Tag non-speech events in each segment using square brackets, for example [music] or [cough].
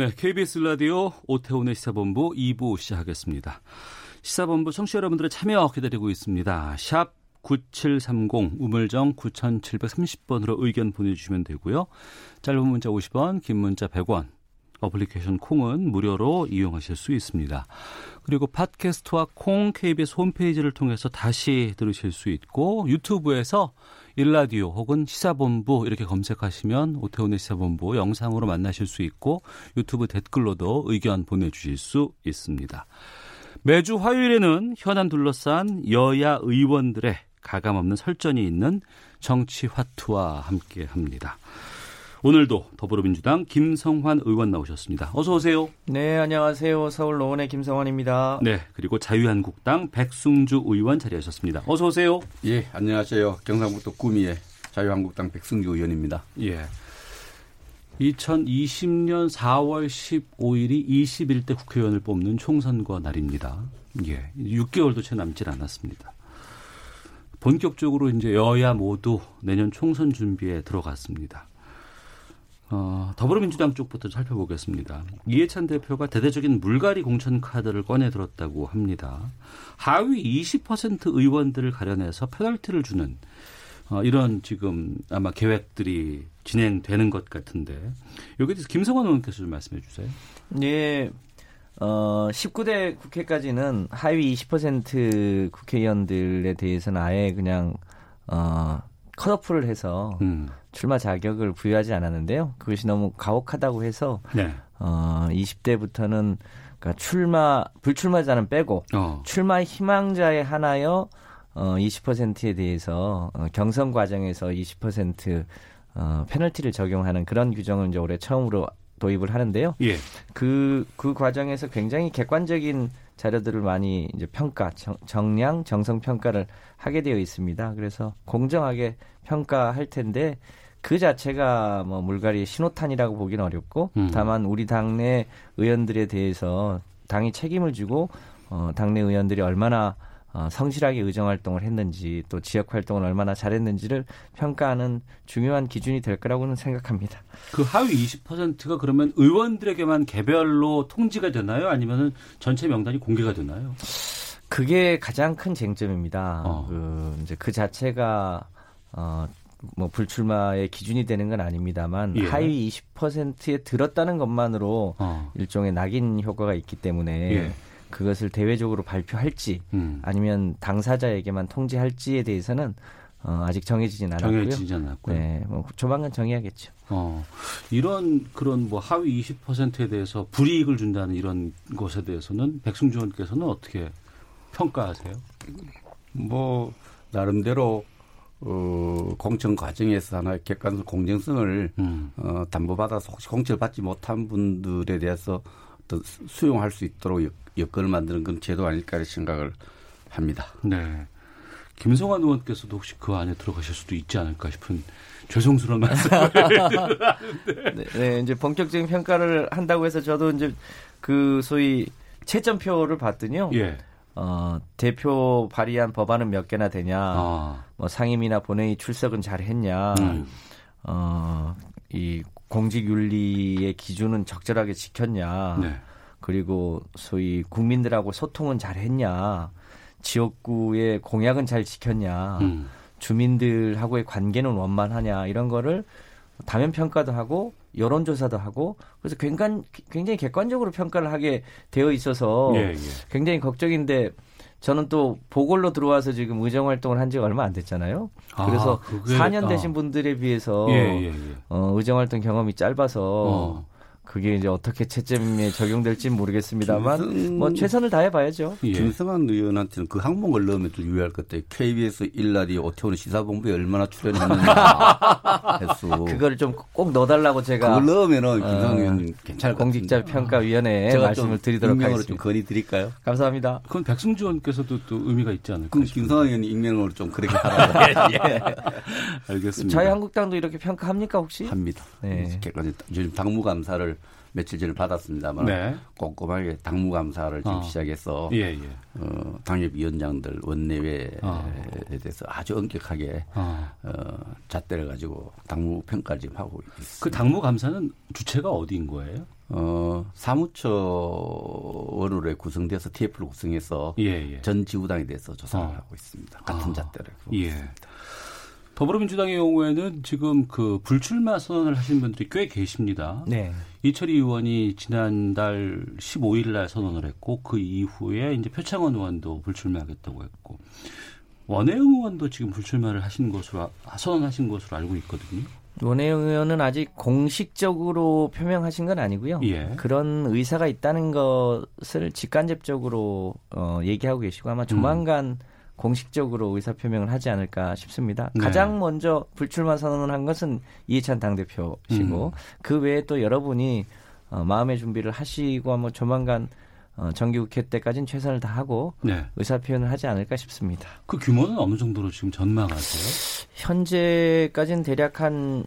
네, KBS 라디오 오태훈의 시사본부 2부 시작하겠습니다. 시사본부 청취자 여러분들의 참여 기다리고 있습니다. 샵 9730 우물정 9730번으로 의견 보내주시면 되고요. 짧은 문자 50원, 긴 문자 100원. 어플리케이션 콩은 무료로 이용하실 수 있습니다. 그리고 팟캐스트와 콩 KBS 홈페이지를 통해서 다시 들으실 수 있고 유튜브에서 일라디오 혹은 시사본부 이렇게 검색하시면 오태훈의 시사본부 영상으로 만나실 수 있고 유튜브 댓글로도 의견 보내주실 수 있습니다. 매주 화요일에는 현안 둘러싼 여야 의원들의 가감없는 설전이 있는 정치 화투와 함께 합니다. 오늘도 더불어민주당 김성환 의원 나오셨습니다. 어서 오세요. 네, 안녕하세요. 서울 노원의 김성환입니다. 네, 그리고 자유한국당 백승주 의원 자리하셨습니다. 어서 오세요. 예, 안녕하세요. 경상북도 구미의 자유한국당 백승주 의원입니다. 예. 2020년 4월 15일이 21대 국회의원을 뽑는 총선거 날입니다. 예. 6개월도 채 남질 않았습니다. 본격적으로 이제 여야 모두 내년 총선 준비에 들어갔습니다. 어, 더불어민주당 쪽부터 살펴보겠습니다. 이해찬 대표가 대대적인 물갈이 공천 카드를 꺼내 들었다고 합니다. 하위 20% 의원들을 가려내서 페널티를 주는 어, 이런 지금 아마 계획들이 진행되는 것 같은데 여기에 대해서 김성환 의원께서 좀 말씀해 주세요. 네. 어, 19대 국회까지는 하위 20% 국회의원들에 대해서는 아예 그냥 어, 컷오프를 해서 음. 출마 자격을 부여하지 않았는데요. 그것이 너무 가혹하다고 해서 네. 어, 20대부터는 그러니까 출마 불출마자는 빼고 어. 출마 희망자에 하나여 어, 20%에 대해서 어, 경선 과정에서 20% 어, 페널티를 적용하는 그런 규정을 이제 올해 처음으로 도입을 하는데요. 예. 그, 그 과정에서 굉장히 객관적인 자료들을 많이 이제 평가, 정, 정량, 정성 평가를 하게 되어 있습니다. 그래서 공정하게 평가할 텐데 그 자체가 뭐 물갈이의 신호탄이라고 보기는 어렵고 음. 다만 우리 당내 의원들에 대해서 당이 책임을 지고 어, 당내 의원들이 얼마나 어, 성실하게 의정 활동을 했는지 또 지역 활동을 얼마나 잘했는지를 평가하는 중요한 기준이 될 거라고는 생각합니다. 그 하위 20%가 그러면 의원들에게만 개별로 통지가 되나요? 아니면은 전체 명단이 공개가 되나요? 그게 가장 큰 쟁점입니다. 어. 그 이제 그 자체가 어, 뭐 불출마의 기준이 되는 건 아닙니다만 예. 하위 20%에 들었다는 것만으로 어. 일종의 낙인 효과가 있기 때문에 예. 그것을 대외적으로 발표할지 음. 아니면 당사자에게만 통지할지에 대해서는 어, 아직 정해지진 않았고요. 정해지지 않았고요. 네, 뭐 조만간 정해야겠죠. 어, 이런 그런 뭐 하위 20%에 대해서 불이익을 준다는 이런 것에 대해서는 백승주 의원께서는 어떻게 평가하세요? 뭐 나름대로 어, 공천 과정에서 하나의 객관성 공정성을 음. 어, 담보받아서 혹시 공천을 받지 못한 분들에 대해서 어떤 수- 수용할 수 있도록 여, 여건을 만드는 건 제도 아닐까 생각을 합니다. 네. 김성환 의원께서도 혹시 그 안에 들어가실 수도 있지 않을까 싶은 죄송스러운 말씀을 [laughs] 네, 네, 이제 본격적인 평가를 한다고 해서 저도 이제 그 소위 채점표를 봤더니요. 예. 어, 대표 발의한 법안은 몇 개나 되냐, 아. 뭐 상임이나 본회의 출석은 잘 했냐, 음. 어, 이 공직윤리의 기준은 적절하게 지켰냐, 네. 그리고 소위 국민들하고 소통은 잘 했냐, 지역구의 공약은 잘 지켰냐, 음. 주민들하고의 관계는 원만하냐, 이런 거를 다면 평가도 하고, 여론조사도 하고, 그래서 굉장히, 굉장히 객관적으로 평가를 하게 되어 있어서 예, 예. 굉장히 걱정인데, 저는 또 보궐로 들어와서 지금 의정 활동을 한 지가 얼마 안 됐잖아요. 아, 그래서 그게- 4년 아. 되신 분들에 비해서 예, 예, 예. 어, 의정 활동 경험이 짧아서 어. 그게 이제 어떻게 채점에 적용될지 모르겠습니다만 뭐 최선을 다해 봐야죠. 예. 김성환 의원한테는 그 항목을 넣으면 좀 유의할 것 같아요. KBS 일라디 오태훈 시사본부에 얼마나 출연했느냐 횟수. 그걸 좀 꼭 넣어달라고 제가 그걸 넣으면은 어, 의원님 괜찮을 공직자 평가위원회에 말씀을 드리도록 하겠습니다. 좀 건의 드릴까요? 감사합니다. 그건 백승주 의원께서도 또 의미가 있지 않을까? 그럼 김성환 의원이 익명으로 좀 그렇게 하라. [laughs] 예. 알겠습니다. 자유한국당도 이렇게 평가합니까 혹시? 합니다. 네. 요즘 당무감사를 며칠 전에 받았습니다만 네. 꼼꼼하게 당무감사를 지금 어. 시작해서 예, 예. 어, 당협위원장들 원내외에 어. 대해서 아주 엄격하게 어. 어, 잣대를 가지고 당무 평가를 지금 하고 있습니다. 그 당무감사는 주체가 어디인 거예요? 어, 사무처원으로 구성돼서 TF를 구성해서 예, 예. 전 지구당에 대해서 조사를 어. 하고 있습니다. 같은 아. 잣대를. 예. 있습니다. 더불어민주당의 경우에는 지금 그 불출마 선언을 하신 분들이 꽤 계십니다. 네. 이철희 의원이 지난달 15일 날 선언을 했고 그 이후에 이제 표창원 의원도 불출마하겠다고 했고 원혜영 의원도 지금 불출마를 하신 것으로 선언하신 것으로 알고 있거든요. 원혜영 의원은 아직 공식적으로 표명하신 건 아니고요. 예. 그런 의사가 있다는 것을 직간접적으로 어, 얘기하고 계시고 아마 조만간 음. 공식적으로 의사표명을 하지 않을까 싶습니다. 네. 가장 먼저 불출마 선언을 한 것은 이해찬 당대표시고 음. 그 외에 또 여러분이 어, 마음의 준비를 하시고 뭐 조만간 어, 정기국회 때까지는 최선을 다하고 네. 의사표현을 하지 않을까 싶습니다. 그 규모는 어느 정도로 지금 전망하세요? 현재까지는 대략 한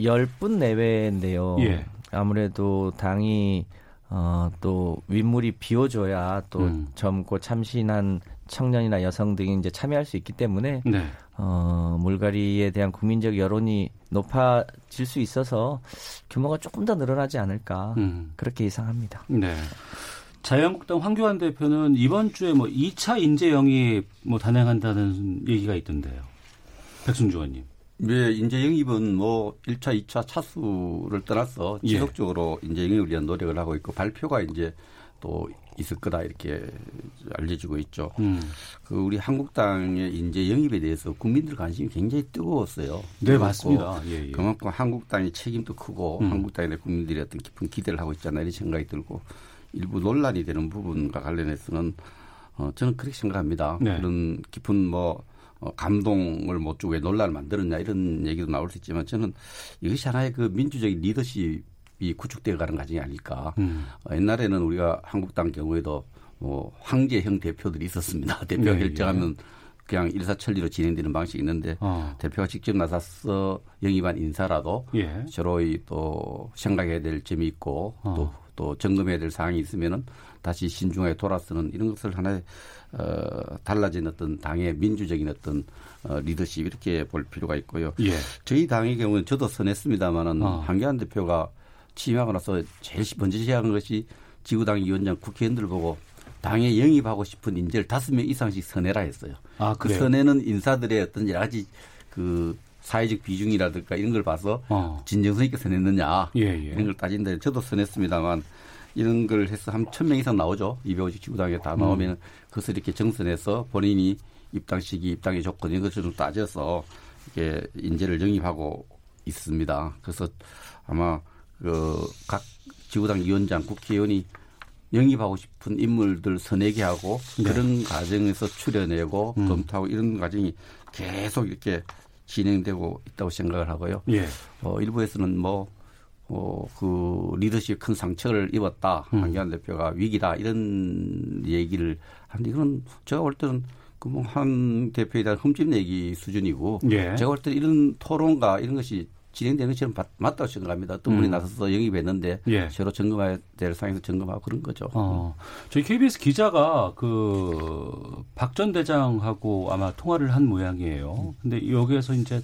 10분 내외인데요. 예. 아무래도 당이 어, 또 윗물이 비워줘야 또 음. 젊고 참신한 청년이나 여성 등이 이제 참여할 수 있기 때문에 네. 어, 물갈이에 대한 국민적 여론이 높아질 수 있어서 규모가 조금 더 늘어나지 않을까 음. 그렇게 예상합니다. 네. 자유한국당 황교안 대표는 이번 주에 뭐 2차 인재 영입 뭐 단행한다는 얘기가 있던데요. 백순주 의원님. 네, 인재 영입은 뭐 1차, 2차 차수를 떠나서 예. 지속적으로 예. 인재 영입을 위한 노력을 하고 있고 발표가 이제 또 있을 거다 이렇게 알려지고 있죠. 음. 그 우리 한국당의 인재 영입에 대해서 국민들 관심이 굉장히 뜨거웠어요. 네 맞습니다. 예, 예. 그만큼 한국당의 책임도 크고 음. 한국당의 국민들이 어떤 깊은 기대를 하고 있잖아요. 이런 생각이 들고 일부 논란이 되는 부분과 관련해서는 어, 저는 그렇게 생각합니다. 네. 그런 깊은 뭐 어, 감동을 못 주고 왜 논란을 만들었냐 이런 얘기도 나올 수 있지만 저는 이것이 하나의 그 민주적인 리더십 이 구축되어 가는 과정이 아닐까. 음. 어, 옛날에는 우리가 한국당 경우에도 뭐 황제형 대표들이 있었습니다. [laughs] 대표가 네, 결정하면 네. 그냥 일사천리로 진행되는 방식이 있는데 어. 대표가 직접 나서서 영입한 인사라도 예. 서로의 또 생각해야 될 점이 있고 어. 또, 또 점검해야 될 사항이 있으면은 다시 신중하게 돌아서는 이런 것을 하나의 어, 달라진 어떤 당의 민주적인 어떤 어, 리더십 이렇게 볼 필요가 있고요. 예. 저희 당의 경우는 저도 선했습니다마는 어. 한교안 대표가 취임하고 나서 제일 먼저 시작한 것이 지구당 위원장 국회의원들 보고 당에 영입하고 싶은 인재를 다섯 명 이상씩 선해라 했어요. 아, 그 선에는 인사들의 어떤 여러 가지 그 사회적 비중이라든가 이런 걸 봐서 어. 진정성 있게 선했느냐 예, 예. 이런 걸 따진다. 저도 선했습니다만 이런 걸 해서 한 천 명 이상 나오죠. 250 지구당에 다 음. 나오면 음. 그것을 이렇게 정선해서 본인이 입당 시기, 입당의 조건 이런 것을 좀 따져서 이렇게 인재를 영입하고 있습니다. 그래서 아마 그각 지구당 위원장, 국회의원이 영입하고 싶은 인물들 선내게 하고 네. 그런 과정에서 추려내고 음. 검토하고 이런 과정이 계속 이렇게 진행되고 있다고 생각을 하고요. 예. 어, 일부에서는 뭐, 어, 그 리더십 큰 상처를 입었다. 음. 한기환 대표가 위기다. 이런 얘기를 하는데 이건 제가 볼 때는 그뭐한 대표에 대한 흠집 내기 수준이고 예. 제가 볼 때는 이런 토론과 이런 것이 진행되는 것처럼 맞다고 생각합니다. 어떤 분이 음. 나서서 영입했는데 예. 새로 점검해야 될 상황에서 점검하고 그런 거죠. 어. 저희 KBS 기자가 그 박 전 대장하고 아마 통화를 한 모양이에요. 근데 여기에서 이제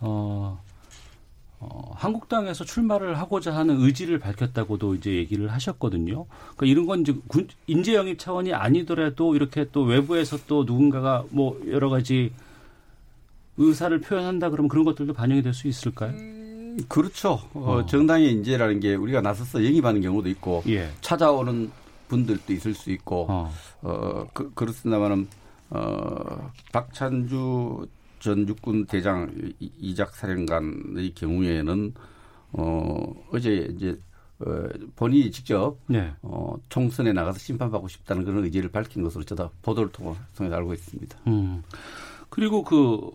어, 어, 한국당에서 출마를 하고자 하는 의지를 밝혔다고도 이제 얘기를 하셨거든요. 그러니까 이런 건 이제 군, 인재 영입 차원이 아니더라도 이렇게 또 외부에서 또 누군가가 뭐 여러 가지 의사를 표현한다 그러면 그런 것들도 반영이 될 수 있을까요? 음, 그렇죠. 어. 어, 정당의 인재라는 게 우리가 나서서 영입하는 경우도 있고 예. 찾아오는 분들도 있을 수 있고 어, 어 그, 그렇습니다만은 어, 박찬주 전 육군 대장 이작 사령관의 경우에는 어, 어제 이제 어, 본인이 직접 네. 어, 총선에 나가서 심판받고 싶다는 그런 의지를 밝힌 것으로 저도 보도를 통해서 알고 있습니다. 음. 그리고 그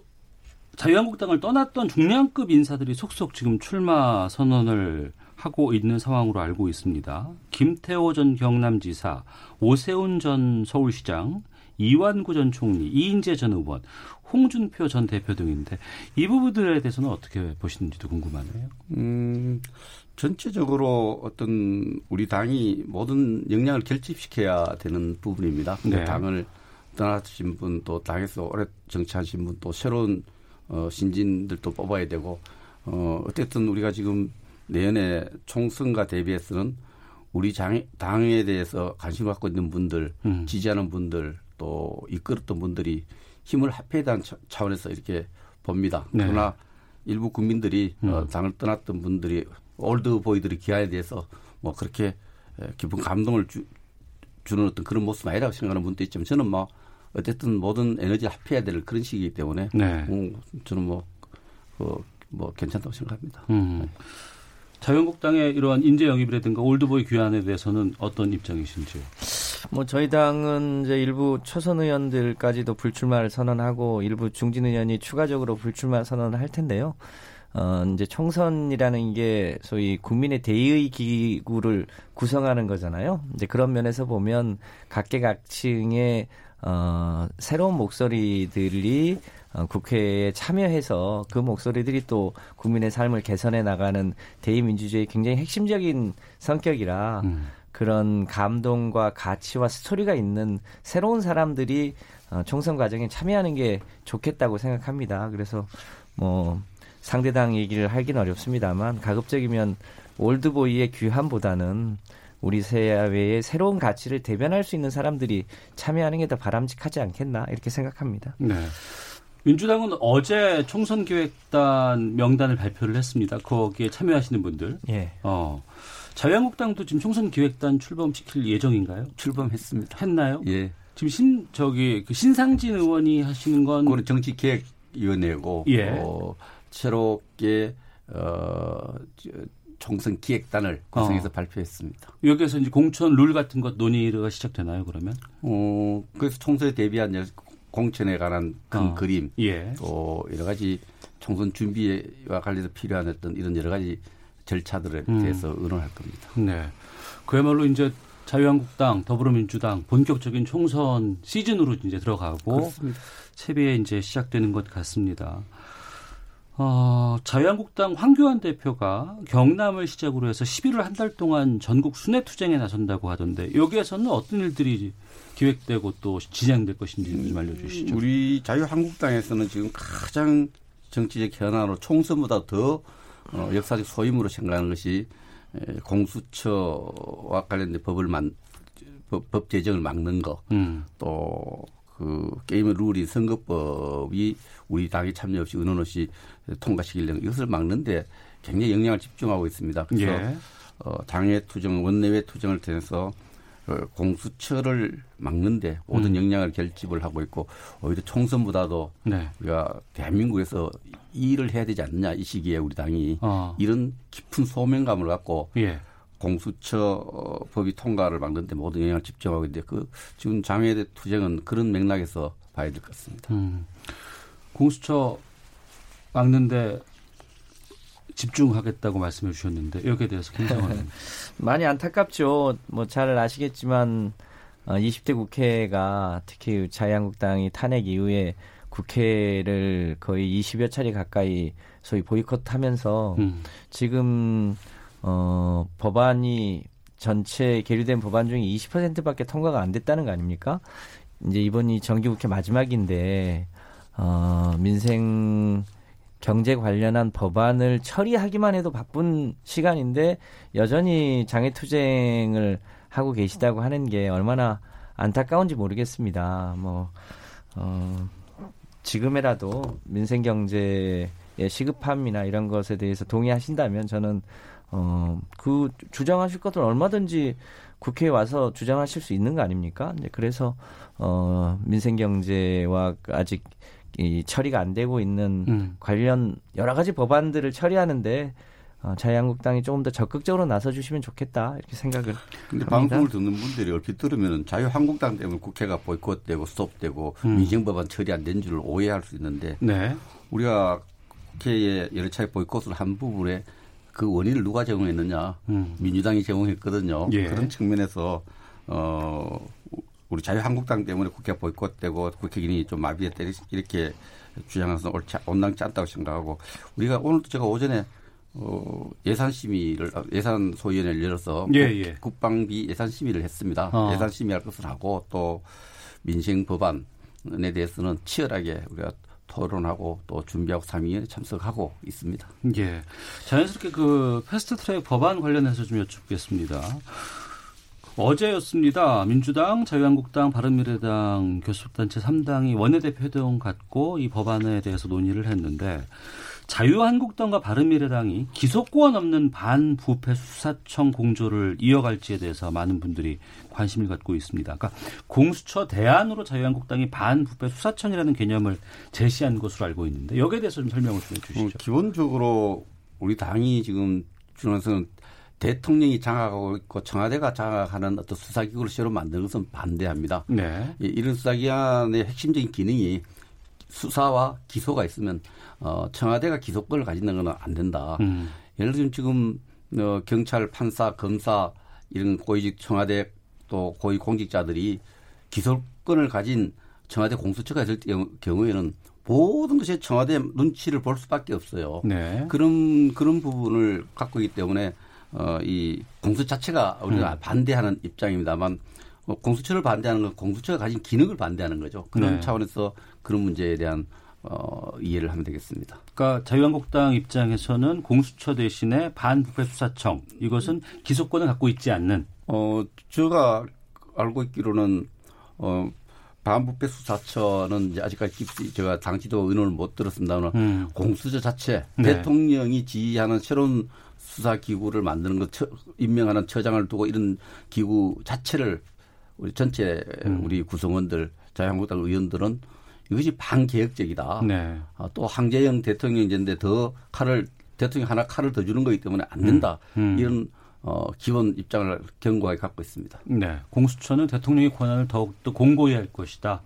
자유한국당을 떠났던 중량급 인사들이 속속 지금 출마 선언을 하고 있는 상황으로 알고 있습니다. 김태호 전 경남지사, 오세훈 전 서울시장, 이완구 전 총리, 이인재 전 의원, 홍준표 전 대표 등인데 이 부분들에 대해서는 어떻게 보시는지도 궁금하네요. 음, 전체적으로 어떤 우리 당이 모든 역량을 결집시켜야 되는 부분입니다. 네. 당을 떠나신 분, 또 당에서 오래 정치하신 분, 또 새로운 어, 신진들도 뽑아야 되고 어, 어쨌든 우리가 지금 내년에 총선과 대비해서는 우리 장, 당에 대해서 관심을 갖고 있는 분들, 음. 지지하는 분들, 또 이끌었던 분들이 힘을 합해야 되는 차원에서 이렇게 봅니다. 네. 그러나 일부 국민들이 어, 음. 어, 당을 떠났던 분들이 올드 보이들의 귀환에 대해서 뭐 그렇게 깊은 감동을 주, 주는 어떤 그런 모습 아니라고 생각하는 분도 있지만 저는 뭐 어쨌든 모든 에너지를 합해야 될 그런 시기이기 때문에 네. 음, 저는 뭐, 그, 뭐 괜찮다고 생각합니다. 음. 네. 자유한국당의 이러한 인재 영입이라든가 올드보이 귀환에 대해서는 어떤 입장이신지요? 뭐 저희 당은 이제 일부 초선 의원들까지도 불출마를 선언하고 일부 중진 의원이 추가적으로 불출마 선언을 할 텐데요. 어, 이제 총선이라는 게 소위 국민의 대의 기구를 구성하는 거잖아요. 이제 그런 면에서 보면 각계각층의 어, 새로운 목소리들이 어, 국회에 참여해서 그 목소리들이 또 국민의 삶을 개선해 나가는 대의민주주의의 굉장히 핵심적인 성격이라 음. 그런 감동과 가치와 스토리가 있는 새로운 사람들이 어, 총선 과정에 참여하는 게 좋겠다고 생각합니다. 그래서 뭐 상대당 얘기를 하기는 어렵습니다만 가급적이면 올드보이의 귀함보다는 우리 사회의 새로운 가치를 대변할 수 있는 사람들이 참여하는 게 더 바람직하지 않겠나 이렇게 생각합니다. 네. 민주당은 어제 총선 기획단 명단을 발표를 했습니다. 거기에 참여하시는 분들. 예. 어. 자유한국당도 지금 총선 기획단 출범시킬 예정인가요? 출범했습니다. 했나요? 예. 지금 신 저기 그 신상진 의원이 하시는 건 그건 정치 기획 위원회고 예. 어, 새롭게 어 총선 기획단을 구성해서 어. 발표했습니다. 여기에서 이제 공천 룰 같은 것 논의가 시작되나요, 그러면? 어, 그래서 총선에 대비한 공천에 관한 큰 어. 그림, 예. 또 여러 가지 총선 준비와 관련해서 필요한 어떤 이런 여러 가지 절차들에 음. 대해서 의논할 겁니다. 네. 그야말로 이제 자유한국당, 더불어민주당 본격적인 총선 시즌으로 이제 들어가고 그렇습니다. 채비에 이제 시작되는 것 같습니다. 어, 자유한국당 황교안 대표가 경남을 시작으로 해서 11월 한 달 동안 전국 순회 투쟁에 나선다고 하던데 여기에서는 어떤 일들이 기획되고 또 진행될 것인지 좀 알려주시죠. 우리 자유한국당에서는 지금 가장 정치적 현안으로 총선보다 더 어, 역사적 소임으로 생각하는 것이 공수처와 관련된 법을 만 법, 법 제정을 막는 거, 음. 또 그 게임의 룰이 선거법이 우리 당이 참여 없이 의논 없이 통과시키려는 이것을 막는데 굉장히 영향을 집중하고 있습니다. 그래서 예. 어, 당의 투정, 원내외 투정을 통해서 어, 공수처를 막는데 모든 음. 역량을 결집을 하고 있고 오히려 총선보다도 네. 우리가 대한민국에서 이 일을 해야 되지 않느냐 이 시기에 우리 당이 어. 이런 깊은 소명감을 갖고 예. 공수처 법이 통과를 막는데 모든 영향을 집중하고 있는데 그 지금 장외대 투쟁은 그런 맥락에서 봐야 될 것 같습니다. 음. 공수처 막는데 집중하겠다고 말씀해 주셨는데 여기에 대해서 김성환 [laughs] 많이 안타깝죠. 뭐 잘 아시겠지만 어, 20대 국회가 특히 자유한국당이 탄핵 이후에 국회를 거의 20여 차례 가까이 소위 보이콧하면서 음. 지금 어, 법안이 전체 계류된 법안 중에 20%밖에 통과가 안 됐다는 거 아닙니까? 이제 이번이 정기국회 마지막인데 어, 민생 경제 관련한 법안을 처리하기만 해도 바쁜 시간인데 여전히 장애 투쟁을 하고 계시다고 하는 게 얼마나 안타까운지 모르겠습니다. 뭐 어, 지금이라도 민생 경제의 시급함이나 이런 것에 대해서 동의하신다면 저는 어, 그 주장하실 것들 얼마든지 국회에 와서 주장하실 수 있는 거 아닙니까? 이제 그래서 어, 민생 경제와 아직 이 처리가 안 되고 있는 음. 관련 여러 가지 법안들을 처리하는데 어, 자유한국당이 조금 더 적극적으로 나서주시면 좋겠다 이렇게 생각을 근데 합니다. 방송을 듣는 분들이 얼핏 들으면 자유한국당 때문에 국회가 보이콧되고 스톱되고 음. 민생법안 처리 안 된 줄 오해할 수 있는데 네. 우리가 국회에 여러 차례 보이콧을 한 부분에 그 원인을 누가 제공했느냐 음. 민주당이 제공했거든요. 예. 그런 측면에서 어 우리 자유한국당 때문에 국회 보이콧되고 국회議員이 좀 마비됐다 이렇게 주장해서 온당치 않다고 생각하고 우리가 오늘도 제가 오전에 어, 예산 심의를 예산 소위원회를 열어서 예, 예. 국방비 예산 심의를 했습니다. 어. 예산 심의할 것을 하고 또 민생 법안에 대해서는 치열하게 우리가 토론하고 또 준비하고 상임위에 참석하고 있습니다. 예. 자연스럽게 그 패스트트랙 법안 관련해서 좀 여쭙겠습니다. 어제였습니다. 민주당, 자유한국당, 바른미래당 교섭단체 3당이 원내대표 회동 갖고 이 법안에 대해서 논의를 했는데 자유한국당과 바른미래당이 기소권 없는 반부패 수사청 공조를 이어갈지에 대해서 많은 분들이 관심을 갖고 있습니다. 그러니까 공수처 대안으로 자유한국당이 반부패 수사청이라는 개념을 제시한 것으로 알고 있는데 여기에 대해서 좀 설명을 좀 해주시죠. 어, 기본적으로 우리 당이 지금 주로서는 대통령이 장악하고 있고 청와대가 장악하는 어떤 수사기구를 새로 만드는 것은 반대합니다. 네. 이런 수사기관의 핵심적인 기능이 수사와 기소가 있으면 어, 청와대가 기소권을 가지는 건 안 된다. 음. 예를 들면 지금 어, 경찰, 판사, 검사 이런 고위직 청와대 또 고위 공직자들이 기소권을 가진 청와대 공수처가 있을 경우에는 모든 것이 청와대 눈치를 볼 수밖에 없어요. 네. 그런 그런 부분을 갖고 있기 때문에 어, 이 공수 자체가 우리가 음. 반대하는 입장입니다만 어, 공수처를 반대하는 건 공수처가 가진 기능을 반대하는 거죠. 그런 네. 차원에서 그런 문제에 대한 어, 이해를 하면 되겠습니다. 그러니까 자유한국당 입장에서는 공수처 대신에 반부패 수사청 이것은 기소권을 갖고 있지 않는. 어, 제가 알고 있기로는 어, 반부패 수사처는 이제 아직까지 제가 당시도 의논을 못 들었습니다만 음. 공수처 자체 네. 대통령이 지휘하는 새로운 수사 기구를 만드는 것, 처, 임명하는 처장을 두고 이런 기구 자체를 우리 전체 음. 우리 구성원들 자유한국당 의원들은 이것이 반개혁적이다. 네. 아, 또 황재영 대통령인데 더 칼을 대통령 하나 칼을 더 주는 거기 때문에 안 된다. 음. 음. 이런 어, 기본 입장을 견고하게 갖고 있습니다. 네. 공수처는 대통령의 권한을 더욱더 공고히 할 것이다.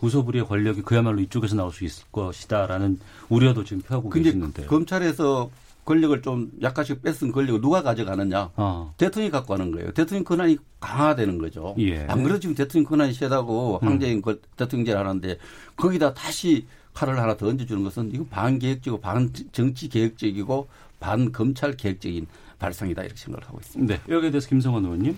무소불위의 권력이 그야말로 이쪽에서 나올 수 있을 것이다라는 우려도 지금 펴고 계시는데 검찰에서 권력을 좀 약간씩 뺏은 권력을 누가 가져가느냐. 어. 대통령이 갖고 가는 거예요. 대통령 권한이 강화되는 거죠. 예. 안 그래도 지금 대통령 권한이 세다고 음. 황제인 음. 대통령제를 하는데 거기다 다시 칼을 하나 더 얹어주는 것은 이거 반개혁적이고 반정치개혁적이고 반검찰개혁적인 발상이다 이렇게 생각을 하고 있습니다. 네. 여기에 대해서 김성환 의원님.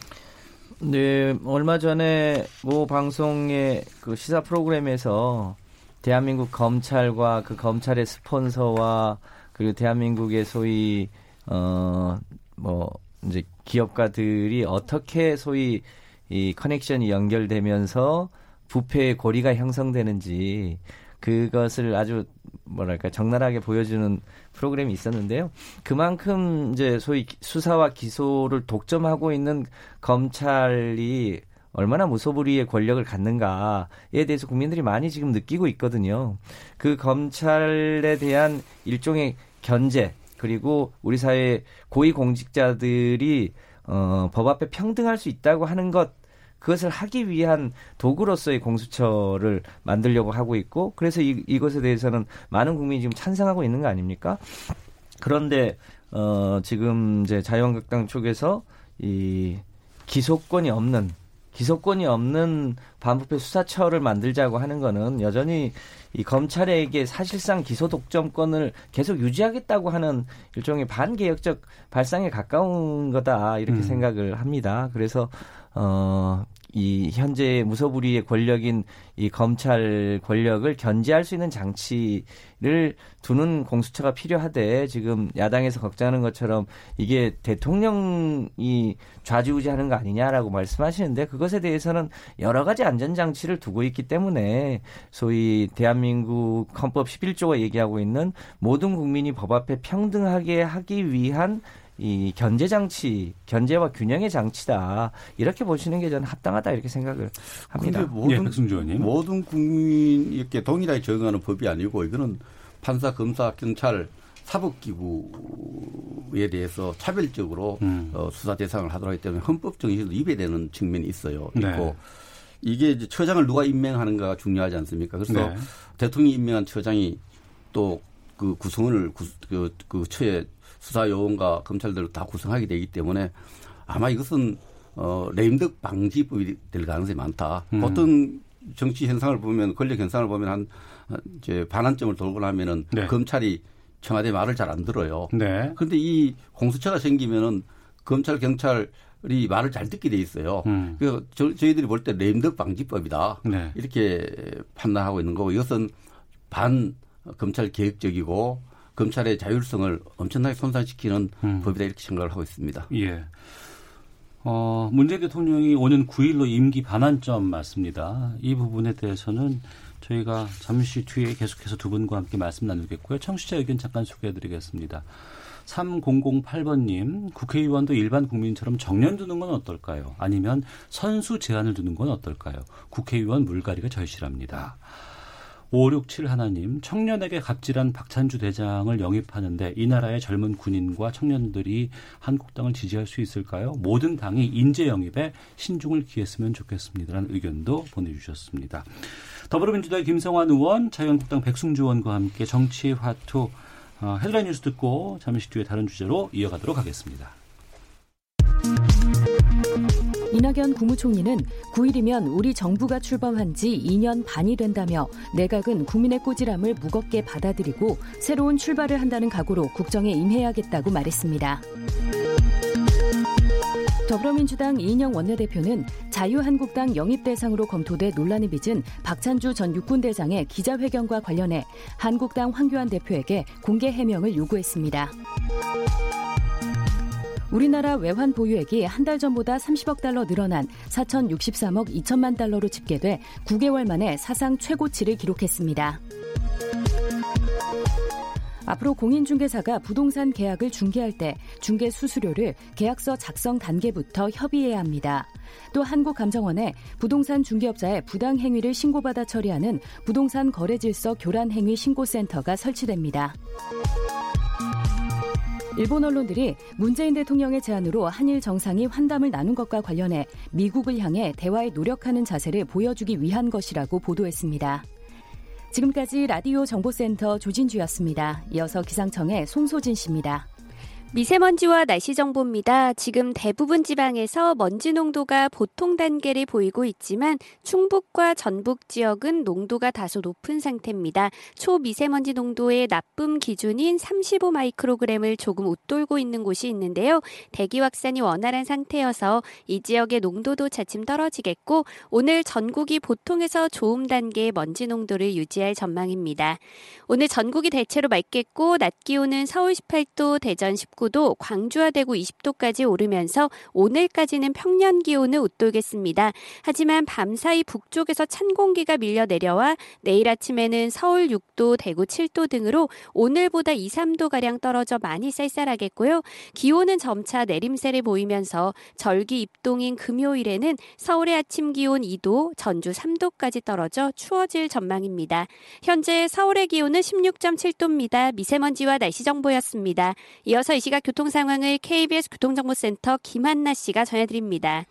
네, 얼마 전에 모 방송의 그 시사 프로그램에서 대한민국 검찰과 그 검찰의 스폰서와 그리고 대한민국의 소위 어뭐 이제 기업가들이 어떻게 소위 이 커넥션이 연결되면서 부패의 고리가 형성되는지 그것을 아주 뭐랄까 적나라하게 보여주는 프로그램이 있었는데요. 그만큼 이제 소위 수사와 기소를 독점하고 있는 검찰이 얼마나 무소불위의 권력을 갖는가에 대해서 국민들이 많이 지금 느끼고 있거든요. 그 검찰에 대한 일종의 견제 그리고 우리 사회 고위 공직자들이 어, 법 앞에 평등할 수 있다고 하는 것 그것을 하기 위한 도구로서의 공수처를 만들려고 하고 있고 그래서 이, 이것에 대해서는 많은 국민이 지금 찬성하고 있는 거 아닙니까? 그런데 어, 지금 이제 자유한국당 쪽에서 이 기소권이 없는 기소권이 없는 반부패 수사처를 만들자고 하는 거는 여전히 이 검찰에게 사실상 기소 독점권을 계속 유지하겠다고 하는 일종의 반개혁적 발상에 가까운 거다 이렇게 음. 생각을 합니다. 그래서 어 이 현재 무소불위의 권력인 이 검찰 권력을 견제할 수 있는 장치를 두는 공수처가 필요하대 지금 야당에서 걱정하는 것처럼 이게 대통령이 좌지우지하는 거 아니냐라고 말씀하시는데 그것에 대해서는 여러 가지 안전 장치를 두고 있기 때문에 소위 대한민국 헌법 11조가 얘기하고 있는 모든 국민이 법 앞에 평등하게 하기 위한 이 견제 장치, 견제와 균형의 장치다. 이렇게 보시는 게 저는 합당하다 이렇게 생각을 합니다. 모든, 예, 모든 국민 이렇게 동일하게 적용하는 법이 아니고 이거는 판사, 검사, 경찰 사법기구에 대해서 차별적으로 음. 어, 수사 대상을 하도록 하기 때문에 헌법 정신도 위배되는 측면이 있어요. 네. 있고 이게 이제 처장을 누가 임명하는가가 중요하지 않습니까? 그래서 네. 대통령이 임명한 처장이 또 그 구성원을 구, 그, 그 처의 수사 요원과 검찰들을 다 구성하게 되기 때문에 아마 이것은 어, 레임덕 방지법이 될 가능성이 많다. 음. 어떤 정치 현상을 보면 권력 현상을 보면 한 이제 반환점을 돌고 나면은 네. 검찰이 청와대 말을 잘 안 들어요. 네. 그런데 이 공수처가 생기면은 검찰 경찰이 말을 잘 듣게 돼 있어요. 음. 그 저, 저희들이 볼 때 레임덕 방지법이다. 네. 이렇게 판단하고 있는 거고 이것은 반 검찰 개혁적이고 검찰의 자율성을 엄청나게 손상시키는 음. 법이다 이렇게 생각을 하고 있습니다. 예. 어, 문재인 대통령이 오는 9일로 임기 반환점 맞습니다. 이 부분에 대해서는 저희가 잠시 뒤에 계속해서 두 분과 함께 말씀 나누겠고요. 청취자 의견 잠깐 소개해드리겠습니다. 3008번님, 국회의원도 일반 국민처럼 정년 두는 건 어떨까요? 아니면 선수 제한을 두는 건 어떨까요? 국회의원 물갈이가 절실합니다. 567 하나님, 청년에게 갑질한 박찬주 대장을 영입하는데 이 나라의 젊은 군인과 청년들이 한국당을 지지할 수 있을까요? 모든 당이 인재 영입에 신중을 기했으면 좋겠습니다라는 의견도 보내주셨습니다. 더불어민주당의 김성환 의원, 자유한국당 백승주 의원과 함께 정치 화투 어, 헤드라인 뉴스 듣고 잠시 뒤에 다른 주제로 이어가도록 하겠습니다. 이낙연 국무총리는 9일이면 우리 정부가 출범한 지 2년 반이 된다며 내각은 국민의 꼬지람을 무겁게 받아들이고 새로운 출발을 한다는 각오로 국정에 임해야겠다고 말했습니다. 더불어민주당 이인영 원내대표는 자유한국당 영입 대상으로 검토돼 논란이 빚은 박찬주 전 육군대장의 기자회견과 관련해 한국당 황교안 대표에게 공개 해명을 요구했습니다. 우리나라 외환 보유액이 한 달 전보다 30억 달러 늘어난 4,063억 2천만 달러로 집계돼 9개월 만에 사상 최고치를 기록했습니다. 앞으로 공인중개사가 부동산 계약을 중개할 때 중개 수수료를 계약서 작성 단계부터 협의해야 합니다. 또 한국감정원에 부동산 중개업자의 부당 행위를 신고받아 처리하는 부동산 거래질서 교란행위 신고센터가 설치됩니다. 일본 언론들이 문재인 대통령의 제안으로 한일 정상이 환담을 나눈 것과 관련해 미국을 향해 대화에 노력하는 자세를 보여주기 위한 것이라고 보도했습니다. 지금까지 라디오 정보센터 조진주였습니다. 이어서 기상청의 송소진 씨입니다. 미세먼지와 날씨 정보입니다. 지금 대부분 지방에서 먼지 농도가 보통 단계를 보이고 있지만 충북과 전북 지역은 농도가 다소 높은 상태입니다. 초미세먼지 농도의 나쁨 기준인 35 마이크로그램을 조금 웃돌고 있는 곳이 있는데요. 대기 확산이 원활한 상태여서 이 지역의 농도도 차츰 떨어지겠고 오늘 전국이 보통에서 좋음 단계의 먼지 농도를 유지할 전망입니다. 오늘 전국이 대체로 맑겠고 낮 기온은 서울 18도, 대전 19도 19도, 광주와 대구 20도까지 오르면서 오늘까지는 평년 기온을 웃돌겠습니다. 하지만 밤사이 북쪽에서 찬 공기가 밀려 내려와 내일 아침에는 서울 6도, 대구 7도 등으로 오늘보다 2, 3도 가량 떨어져 많이 쌀쌀하겠고요. 기온은 점차 내림세를 보이면서 절기 입동인 금요일에는 서울의 아침 기온 2도, 전주 3도까지 떨어져 추워질 전망입니다. 현재 서울의 기온은 16.7도입니다. 미세먼지와 날씨 정보였습니다. 이어서 이 시각 교통 상황을 KBS 교통정보센터 김한나 씨가 전해드립니다.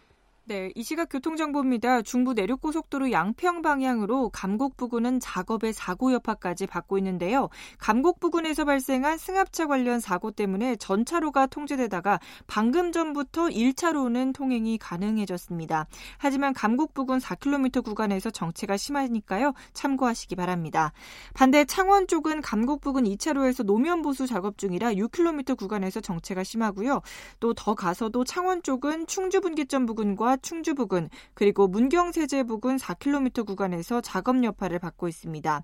네, 이 시각 교통정보입니다. 중부 내륙고속도로 양평 방향으로 감곡 부근은 작업의 사고 여파까지 받고 있는데요. 감곡 부근에서 발생한 승합차 관련 사고 때문에 전차로가 통제되다가 방금 전부터 1차로는 통행이 가능해졌습니다. 하지만 감곡 부근 4km 구간에서 정체가 심하니까요. 참고하시기 바랍니다. 반대 창원 쪽은 감곡 부근 2차로에서 노면 보수 작업 중이라 6km 구간에서 정체가 심하고요. 또 더 가서도 창원 쪽은 충주 분기점 부근과 충주 부근 그리고 문경세제 부근 4km 구간에서 작업 여파를 받고 있습니다.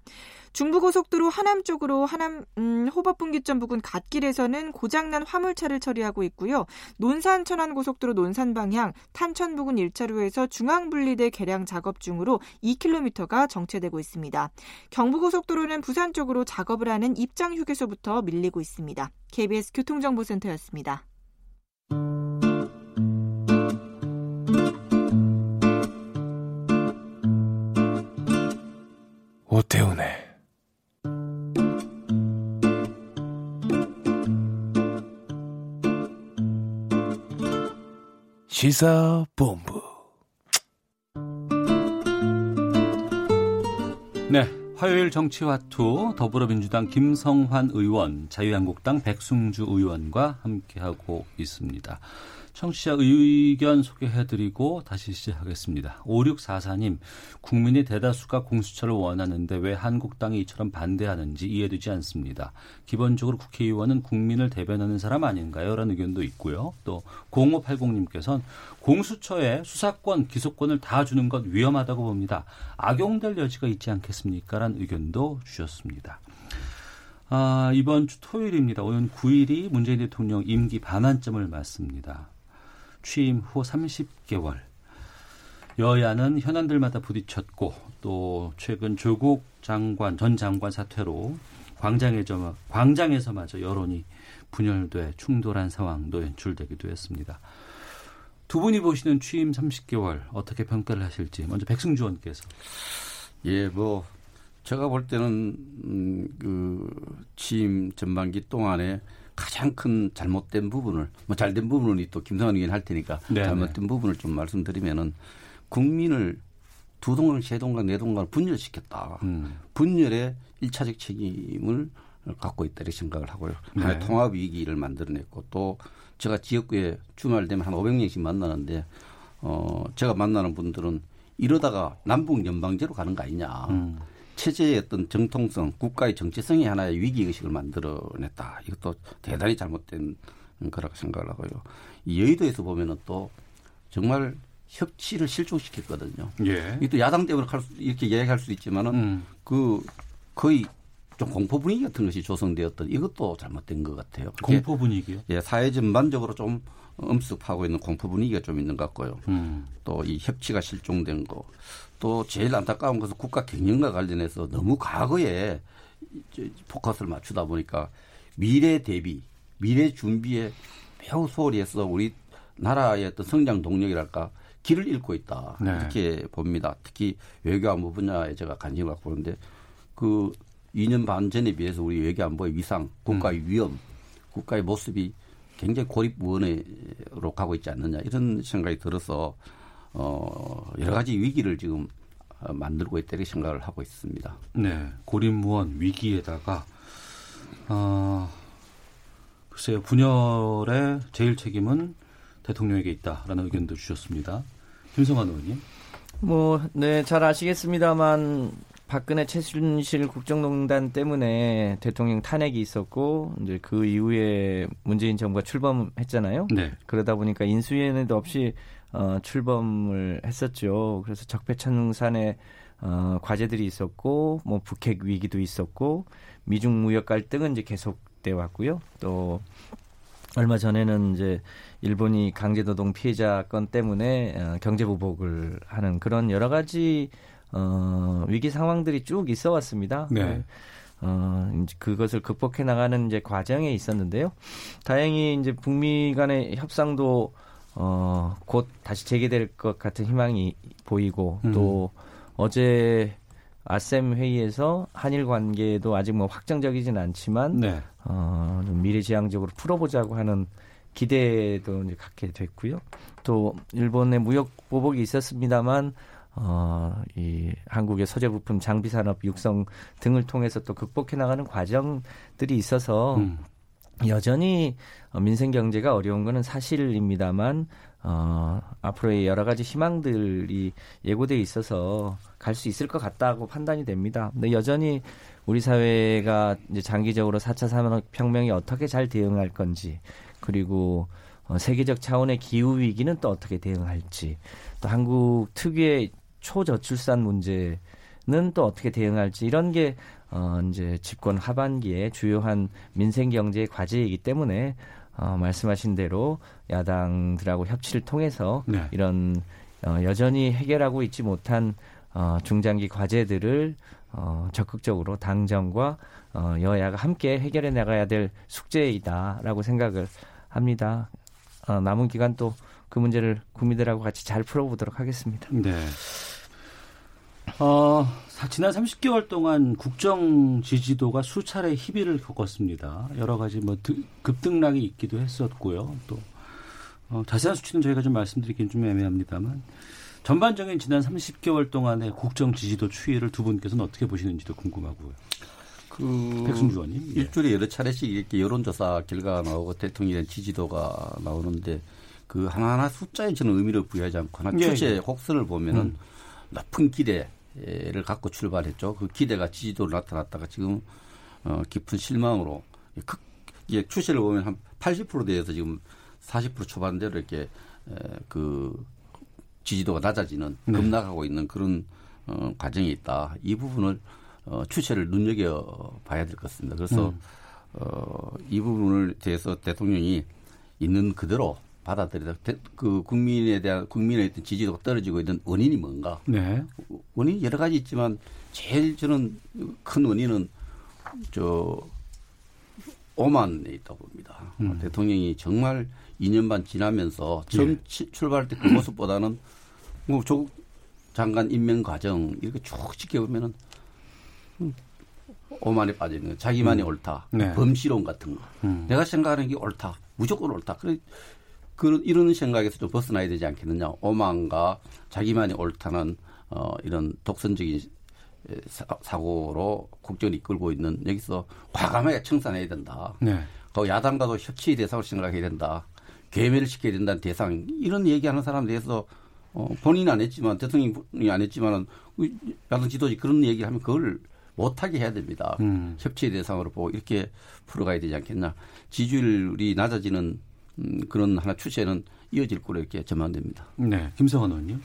중부고속도로 하남 쪽으로 하남 음, 호법분기점 부근 갓길에서는 고장난 화물차를 처리하고 있고요. 논산 천안 고속도로 논산 방향 탄천 부근 1차로에서 중앙 분리대 개량 작업 중으로 2km가 정체되고 있습니다. 경부고속도로는 부산 쪽으로 작업을 하는 입장 휴게소부터 밀리고 있습니다. KBS 교통정보센터였습니다. 오태훈의 시사본부 네, 화요일 정치화투 더불어민주당 김성환 의원, 자유한국당 백승주 의원과 함께하고 있습니다. 청취자 의견 소개해드리고 다시 시작하겠습니다. 5644님, 국민의 대다수가 공수처를 원하는데 왜 한국당이 이처럼 반대하는지 이해되지 않습니다. 기본적으로 국회의원은 국민을 대변하는 사람 아닌가요? 라는 의견도 있고요. 또 0580님께서는 공수처에 수사권, 기소권을 다 주는 것 위험하다고 봅니다. 악용될 여지가 있지 않겠습니까? 라는 의견도 주셨습니다. 아, 이번 주 토요일입니다. 오늘 9일이 문재인 대통령 임기 반환점을 맞습니다. 취임 후 30개월 여야는 현안들마다 부딪혔고 또 최근 조국 장관 전 장관 사퇴로 광장에서 광장에서마저 여론이 분열돼 충돌한 상황도 연출되기도 했습니다. 두 분이 보시는 취임 30개월 어떻게 평가를 하실지 먼저 백승주 의원께서 예, 뭐 제가 볼 때는 음, 그 취임 전반기 동안에 가장 큰 잘못된 부분을 뭐 잘된 부분은 또 김성환 의원 할 테니까 네네. 잘못된 부분을 좀 말씀드리면은 국민을 두 동강, 세 동강, 네 동강을 분열시켰다. 음. 분열의 일차적 책임을 갖고 있다 이렇게 생각을 하고요. 네. 하나의 통합 위기를 만들어냈고 또 제가 지역구에 주말 되면 한 500명씩 만나는데 어 제가 만나는 분들은 이러다가 남북 연방제로 가는 거 아니냐. 음. 체제의 어떤 정통성, 국가의 정체성이 하나의 위기 의식을 만들어냈다. 이것도 대단히 잘못된 거라고 생각을 하고요. 이 여의도에서 보면은 또 정말 협치를 실종시켰거든요. 예. 이또 야당 때문에 이렇게 이야기할 수 있지만은 음. 그 거의 좀 공포 분위기 같은 것이 조성되었던 이것도 잘못된 것 같아요. 공포 분위기요? 예, 사회 전반적으로 좀 엄습하고 있는 공포 분위기가 좀 있는 것 같고요. 음. 또이 협치가 실종된 거. 또 제일 안타까운 것은 국가 경영과 관련해서 너무 과거에 포커스를 맞추다 보니까 미래 대비, 미래 준비에 매우 소홀히 해서 우리 나라의 어떤 성장 동력이랄까 길을 잃고 있다. 네. 이렇게 봅니다. 특히 외교안보 분야에 제가 관심을 갖고 보는데 그 2년 반 전에 비해서 우리 외교안보의 위상, 국가의 음. 위험, 국가의 모습이 굉장히 고립무원으로 가고 있지 않느냐 이런 생각이 들어서 어, 여러 가지 위기를 지금 어, 만들고 있다 이 생각을 하고 있습니다. 네, 고립무원 위기에다가 어, 글쎄요 분열의 제일 책임은 대통령에게 있다라는 의견도 주셨습니다. 김성환 의원님. 뭐, 네, 잘 아시겠습니다만 박근혜 최순실 국정농단 때문에 대통령 탄핵이 있었고 이제 그 이후에 문재인 정부가 출범했잖아요. 네. 그러다 보니까 인수위원회도 없이 어, 출범을 했었죠. 그래서 적폐청산에 어, 과제들이 있었고 뭐 북핵 위기도 있었고 미중 무역 갈등은 이제 계속돼 왔고요. 또 얼마 전에는 이제 일본이 강제노동 피해자 건 때문에 어, 경제 보복을 하는 그런 여러 가지 어, 위기 상황들이 쭉 있어 왔습니다. 네. 어, 이제 그것을 극복해 나가는 이제 과정에 있었는데요. 다행히 이제 북미 간의 협상도 어, 곧 다시 재개될 것 같은 희망이 보이고 음. 또 어제 아셈 회의에서 한일 관계도 아직 뭐 확정적이진 않지만 네. 어, 좀 미래지향적으로 풀어보자고 하는 기대도 이제 갖게 됐고요. 또 일본의 무역 보복이 있었습니다만 어, 이 한국의 소재 부품 장비 산업 육성 등을 통해서 또 극복해 나가는 과정들이 있어서 음. 여전히 민생 경제가 어려운 거는 사실입니다만 어, 앞으로의 여러 가지 희망들이 예고돼 있어서 갈 수 있을 것 같다고 판단이 됩니다. 근데 여전히 우리 사회가 이제 장기적으로 4차 산업혁명이 어떻게 잘 대응할 건지 그리고 어, 세계적 차원의 기후 위기는 또 어떻게 대응할지 또 한국 특유의 초저출산 문제는 또 어떻게 대응할지 이런 게 어, 이제 집권 하반기에 주요한 민생 경제의 과제이기 때문에 어, 말씀하신 대로 야당들하고 협치를 통해서 네. 이런 어, 여전히 해결하고 있지 못한 어, 중장기 과제들을 어, 적극적으로 당정과 어, 여야가 함께 해결해 나가야 될 숙제이다라고 생각을 합니다. 어, 남은 기간 또 그 문제를 국민들하고 같이 잘 풀어보도록 하겠습니다. 네. 어, 지난 30개월 동안 국정 지지도가 수차례 희비를 겪었습니다. 여러 가지 뭐 급등락이 있기도 했었고요. 또 어, 자세한 수치는 저희가 좀 말씀드리긴 좀 애매합니다만 전반적인 지난 30개월 동안의 국정 지지도 추이를 두 분께서는 어떻게 보시는지도 궁금하고요. 그 백승주 의원님 예. 일주일에 여러 차례씩 이렇게 여론조사 결과가 나오고 대통령의 지지도가 나오는데 그 하나하나 숫자에 저는 의미를 부여하지 않고 하나 예, 주제 예. 혹선을 보면은 음. 높은 기대를 갖고 출발했죠. 그 기대가 지지도로 나타났다가 지금 어, 깊은 실망으로 크, 예, 추세를 보면 한 80% 대에서 지금 40% 초반대로 이렇게 에, 그 지지도가 낮아지는 네. 급락하고 있는 그런 어, 과정이 있다. 이 부분을 어, 추세를 눈여겨 봐야 될 것 같습니다. 그래서 음. 어, 이 부분을 대해서 대통령이 있는 그대로 받아들이다. 그 국민에 대한 국민의 어떤 지지도가 떨어지고 있는 원인이 뭔가? 네. 원인이 여러 가지 있지만 제일 저는 큰 원인은 저 오만에 있다고 봅니다. 음. 대통령이 정말 2년 반 지나면서 처음 예. 출발할 때 그 모습보다는 뭐 조국 장관 임명 과정 이렇게 쭉 지켜보면은 음, 오만에 빠져 있는 자기만이 음. 옳다. 네. 범실론 같은 거. 음. 내가 생각하는 게 옳다. 무조건 옳다. 그래 그런 이런 생각에서 좀 벗어나야 되지 않겠느냐. 오만과 자기만이 옳다는 어 이런 독선적인 사 고로 국정을 이끌고 있는 여기서 과감하게 청산해야 된다. 네. 그 야당과도 협치의 대상을 생각해야 된다. 괴멸을 시켜야 된다는 대상 이런 얘기하는 사람에 대해서 어, 본인이 안 했지만 대통령이 안 했지만은 야당 지도지 그런 얘기를 하면 그걸 못하게 해야 됩니다. 음. 협치의 대상으로 보고 이렇게 풀어가야 되지 않겠나. 지지율이 낮아지는 음, 그런 하나 추세는 이어질 거로 이렇게 전망됩니다. 네, 김성환 의원님.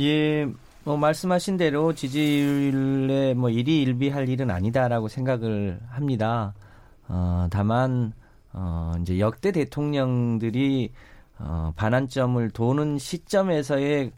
예, 뭐 말씀하신 대로 지지율에 뭐 일희일비할 일은 아니다라고 생각을 합니다. 어, 다만 어, 이제 역대 대통령들이 어, 반환점을 도는 시점에서의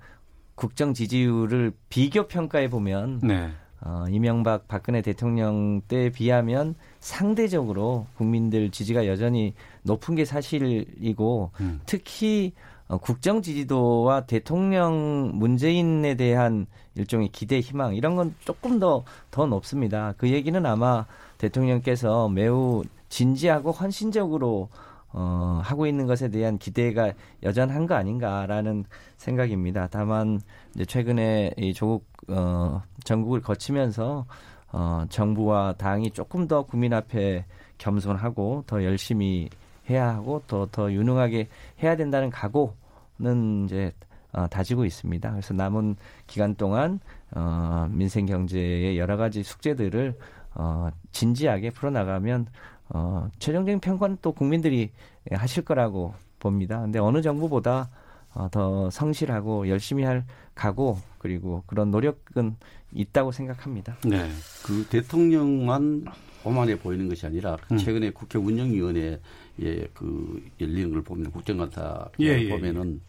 국정 지지율을 비교 평가해 보면 네. 어, 이명박 박근혜 대통령 때에 비하면 상대적으로 국민들 지지가 여전히 높은 게 사실이고 음. 특히 어, 국정 지지도와 대통령 문재인에 대한 일종의 기대 희망 이런 건 조금 더더 높습니다. 그 얘기는 아마 대통령께서 매우 진지하고 헌신적으로 어, 하고 있는 것에 대한 기대가 여전한 거 아닌가라는 생각입니다. 다만 이제 최근에 이 조국 어, 전국을 거치면서 어, 정부와 당이 조금 더 국민 앞에 겸손하고 더 열심히 해야 하고 더더 유능하게 해야 된다는 각오는 이제 어, 다지고 있습니다. 그래서 남은 기간 동안 어, 민생 경제의 여러 가지 숙제들을 어, 진지하게 풀어나가면 어, 최종적인 평가는 또 국민들이 하실 거라고 봅니다. 근데 어느 정부보다 어, 더 성실하고 열심히 할 각오 그리고 그런 노력은 있다고 생각합니다. 네. 그 대통령만 오만해 보이는 것이 아니라 음. 최근에 국회 운영위원회 예그 열리는 걸 보면 국정감사 예, 예, 보면은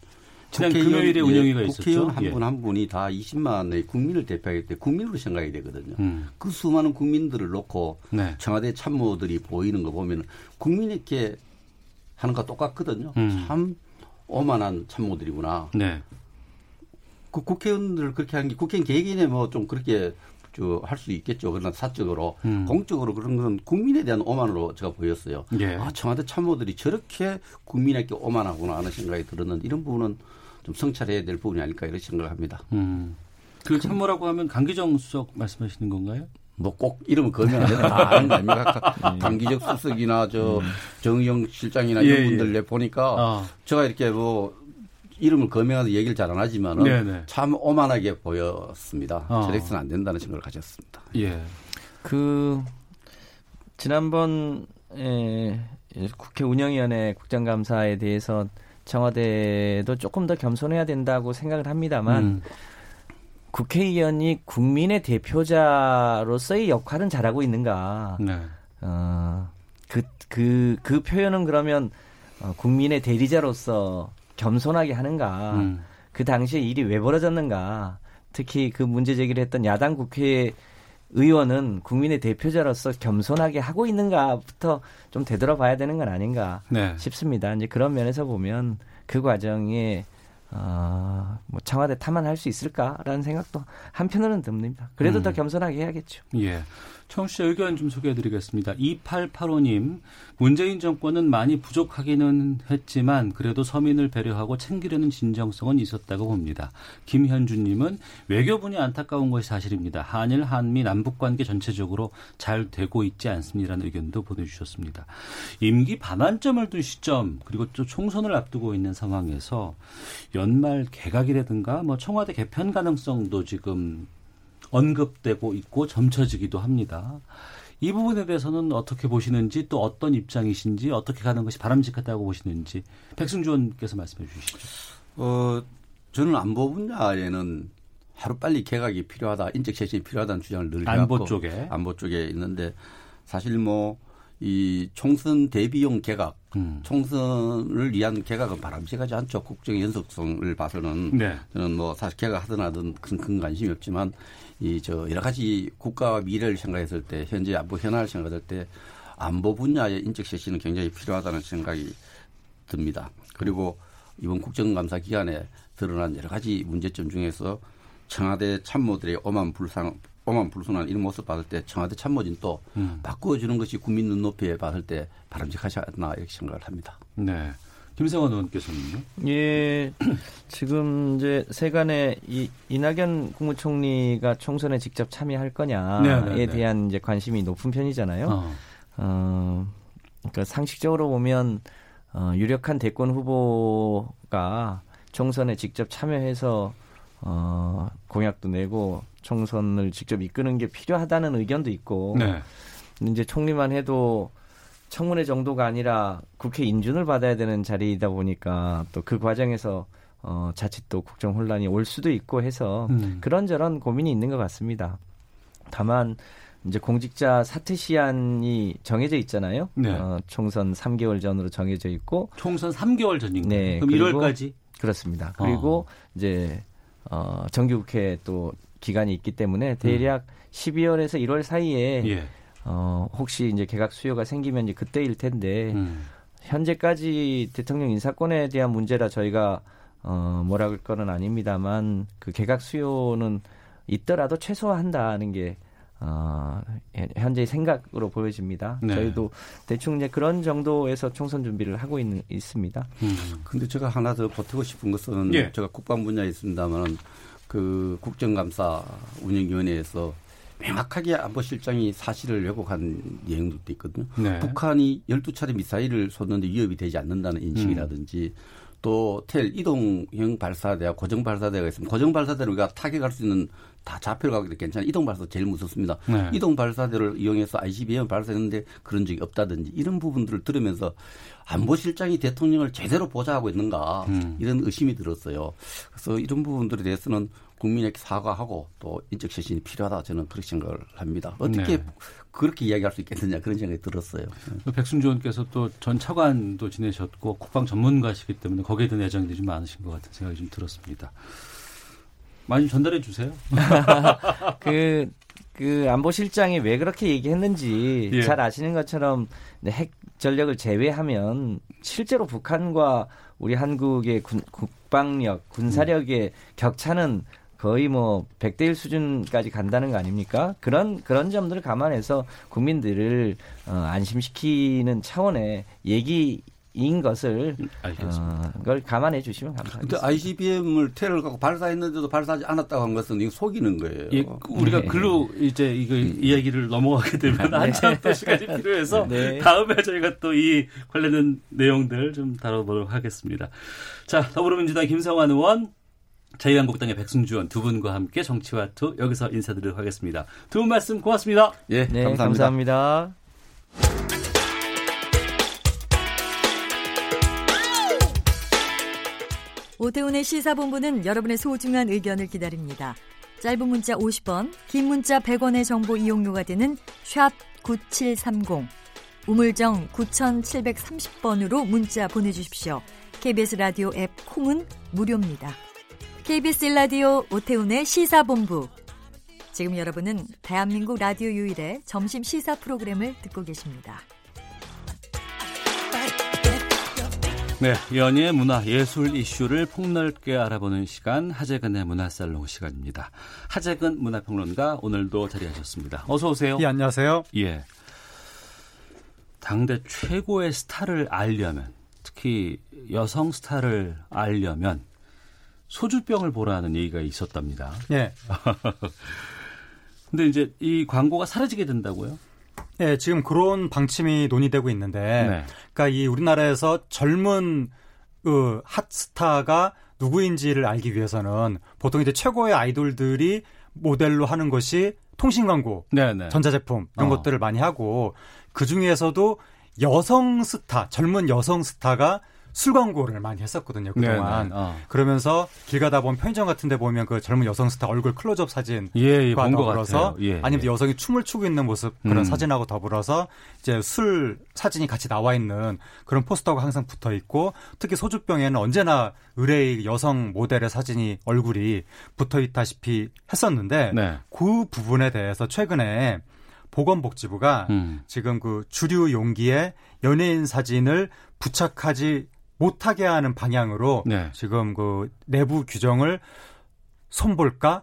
지난 금요일에 운영위가 있었죠. 국회의원 한 분한 예. 한 분이 다 20만의 국민을 대표하기 때문에 국민으로 생각이 되거든요. 음. 그 수많은 국민들을 놓고 네. 청와대 참모들이 보이는 거 보면 국민에게 하는 거 똑같거든요. 음. 참 오만한 참모들이구나. 네. 그 국회의원들 그렇게 하는 게 국회의원 개개인에 뭐좀 그렇게 할수 있겠죠. 그러나 사적으로 음. 공적으로 그런 건 국민에 대한 오만으로 제가 보였어요. 예. 아 청와대 참모들이 저렇게 국민에게 오만하구나 하는 생각이 들었는데 이런 부분은 좀 성찰해야 될 부분이 아닐까 이런 생각을 합니다. 음. 그 참모라고 하면 강기정 수석 말씀하시는 건가요? 뭐 꼭 이름을 거면 안 되나 다 아는 거 아닙니까? 음. 강기적 수석이나 저 음. 정의영 실장이나 이런 예, 분들 예. 보니까 아. 제가 이렇게 뭐 이름을 거명해서 얘기를 잘 안 하지만은 네네. 네. 참 오만하게 보였습니다. 어. 저렉스는 안 된다는 생각을 가졌습니다. 예. 그 지난번 에, 국회 운영위원회 국정감사에 대해서 청와대도 조금 더 겸손해야 된다고 생각을 합니다만 음. 국회의원이 국민의 대표자로서의 역할은 잘하고 있는가? 네. 어, 그, 그, 그 표현은 그러면 어, 국민의 대리자로서 겸손하게 하는가? 음. 그 당시에 일이 왜 벌어졌는가? 특히 그 문제 제기를 했던 야당 국회 의원은 국민의 대표자로서 겸손하게 하고 있는가부터 좀 되돌아봐야 되는 건 아닌가 네. 싶습니다. 이제 그런 면에서 보면 그 과정에 어, 뭐 청와대 탐안할 수 있을까라는 생각도 한편으로는 듭니다. 그래도 음. 더 겸손하게 해야겠죠. 예. 청취자 의견 좀 소개해드리겠습니다. 2885님, 문재인 정권은 많이 부족하기는 했지만 그래도 서민을 배려하고 챙기려는 진정성은 있었다고 봅니다. 김현주님은 외교분이 안타까운 것이 사실입니다. 한일, 한미, 남북 관계 전체적으로 잘 되고 있지 않습니다라는 의견도 보내주셨습니다. 임기 반환점을 둔 시점 그리고 또 총선을 앞두고 있는 상황에서 연말 개각이라든가 뭐 청와대 개편 가능성도 지금 언급되고 있고 점쳐지기도 합니다. 이 부분에 대해서는 어떻게 보시는지 또 어떤 입장이신지 어떻게 가는 것이 바람직하다고 보시는지 백승주 의원께서 말씀해 주시죠. 어, 저는 안보 분야에는 하루 빨리 개각이 필요하다, 인적 쇄신이 필요하다는 주장을 늘 해왔고 안보 쪽에 안보 쪽에 있는데 사실 뭐 이 총선 대비용 개각, 음. 총선을 위한 개각은 바람직하지 않죠. 국정의 연속성을 봐서는 네. 저는 뭐 사실 개각하든 하든 큰, 큰 관심이 없지만 이 저 여러 가지 국가와 미래를 생각했을 때 현재 안보 현안을 생각할 때 안보 분야의 인적 쇄신은 굉장히 필요하다는 생각이 듭니다. 그리고 이번 국정감사 기간에 드러난 여러 가지 문제점 중에서 청와대 참모들의 오만 불상 오만 불순한 이런 모습 봤을 때 청와대 참모진 또 음. 바꾸어주는 것이 국민 눈높이에 봤을 때 바람직하지 않나 이렇게 생각을 합니다. 네. 김성원 의원께서는요? 예, 지금 이제 세간에 이 이낙연 국무총리가 총선에 직접 참여할 거냐에 네네네. 네, 네. 대한 이제 관심이 높은 편이잖아요. 어. 어, 그러니까 상식적으로 보면 어, 유력한 대권 후보가 총선에 직접 참여해서 어, 공약도 내고 총선을 직접 이끄는 게 필요하다는 의견도 있고 네. 이제 총리만 해도 청문회 정도가 아니라 국회 인준을 받아야 되는 자리이다 보니까 또 그 과정에서 어, 자칫 또 국정 혼란이 올 수도 있고 해서 음. 그런저런 고민이 있는 것 같습니다. 다만 이제 공직자 사퇴 시한이 정해져 있잖아요. 네. 어, 총선 3개월 전으로 정해져 있고 총선 3개월 전인가요? 네. 그럼 1월까지 그렇습니다. 그리고 어. 이제 어, 정기국회 또 기간이 있기 때문에 대략 음. 12월에서 1월 사이에 예. 어, 혹시 이제 개각 수요가 생기면 이제 그때일 텐데 음. 현재까지 대통령 인사권에 대한 문제라 저희가 어, 뭐라 할 거는 아닙니다만 그 개각 수요는 있더라도 최소화한다는 게 어, 현재의 생각으로 보여집니다. 네. 저희도 대충 이제 그런 정도에서 총선 준비를 하고 있는, 있습니다. 음. 근데 제가 하나 더 보태고 싶은 것은 예. 제가 국방 분야에 있습니다만 그 국정감사 운영위원회에서 명확하게 안보실장이 사실을 왜곡한 내용도 있거든요. 네. 북한이 12차례 미사일을 쏘는데 위협이 되지 않는다는 인식이라든지 음. 또텔 이동형 발사대와 고정 발사대가 있으면 고정 발사대를 우리가 타격할 수 있는 다 좌표를 가기도 괜찮아. 이동 발사 제일 무섭습니다. 네. 이동 발사대를 이용해서 ICBM 발사했는데 그런 적이 없다든지 이런 부분들을 들으면서 안보실장이 대통령을 제대로 보좌하고 있는가 음. 이런 의심이 들었어요. 그래서 이런 부분들에 대해서는 국민에게 사과하고 또 인적 쇄신이 필요하다 저는 그렇게 생각을 합니다. 어떻게 네. 그렇게 이야기할 수 있겠느냐 그런 생각이 들었어요. 백승주 의원께서 또 전 차관도 지내셨고 국방 전문가시기 때문에 거기에 대한 애정이 좀 많으신 것 같은 생각이 좀 들었습니다. 많이 전달해 주세요. [laughs] 그, 그 안보실장이 왜 그렇게 얘기했는지 예. 잘 아시는 것처럼 핵 전력을 제외하면 실제로 북한과 우리 한국의 군, 국방력, 군사력의 음. 격차는 거의 뭐 100대 1 수준까지 간다는 거 아닙니까? 그런 그런 점들을 감안해서 국민들을 어, 안심시키는 차원의 얘기 인 것을 어, 그걸 감안해 주시면 감사하겠습니다. 근데 ICBM을 테러를 갖고 발사했는데도 발사하지 않았다고 한 것은 이거 속이는 거예요. 예, 우리가 네. 글로 이제 이거 음. 이야기를 넘어가게 되면 네. 한참 또 시간이 필요해서 네. 다음에 저희가 또 이 관련된 내용들 좀 다뤄보도록 하겠습니다. 자, 더불어민주당 김성환 의원, 자유한국당의 백승주 의원 두 분과 함께 정치와 투 여기서 인사드리도록 하겠습니다. 두 분 말씀 고맙습니다. 예, 네, 감사합니다. 감사합니다. 오태훈의 시사본부는 여러분의 소중한 의견을 기다립니다. 짧은 문자 50원, 긴 문자 100원의 정보 이용료가 되는 샵 9730, 우물정 9730번으로 문자 보내주십시오. KBS 라디오 앱 콩은 무료입니다. KBS 라디오 오태훈의 시사본부. 지금 여러분은 대한민국 라디오 유일의 점심 시사 프로그램을 듣고 계십니다. 네, 연예, 문화, 예술 이슈를 폭넓게 알아보는 시간 하재근의 문화살롱 시간입니다. 하재근 문화평론가 오늘도 자리하셨습니다. 어서 오세요. 예, 안녕하세요. 예. 당대 최고의 스타를 알려면 특히 여성 스타를 알려면 소주병을 보라는 얘기가 있었답니다. 예. [laughs] 근데 이제 이 광고가 사라지게 된다고요? 네, 지금 그런 방침이 논의되고 있는데, 네. 그러니까 이 우리나라에서 젊은 그 hot star가 누구인지를 알기 위해서는 보통 이제 최고의 아이돌들이 모델로 하는 것이 통신 광고, 네 네. 전자제품 이런 어. 것들을 많이 하고 그 중에서도 여성 스타, 젊은 여성 스타가 술 광고를 많이 했었거든요 그동안. 어. 그러면서 길 가다 보면 편의점 같은데 보면 그 젊은 여성 스타 얼굴 클로즈업 사진과 예, 예, 더불어서 예, 아니면 예. 여성이 춤을 추고 있는 모습 그런 음. 사진하고 더불어서 이제 술 사진이 같이 나와 있는 그런 포스터가 항상 붙어 있고 특히 소주병에는 언제나 의뢰의 여성 모델의 사진이 얼굴이 붙어 있다시피 했었는데 네. 그 부분에 대해서 최근에 보건복지부가 음. 지금 그 주류 용기에 연예인 사진을 부착하지 못하게 하는 방향으로 네. 지금 그 내부 규정을 손볼까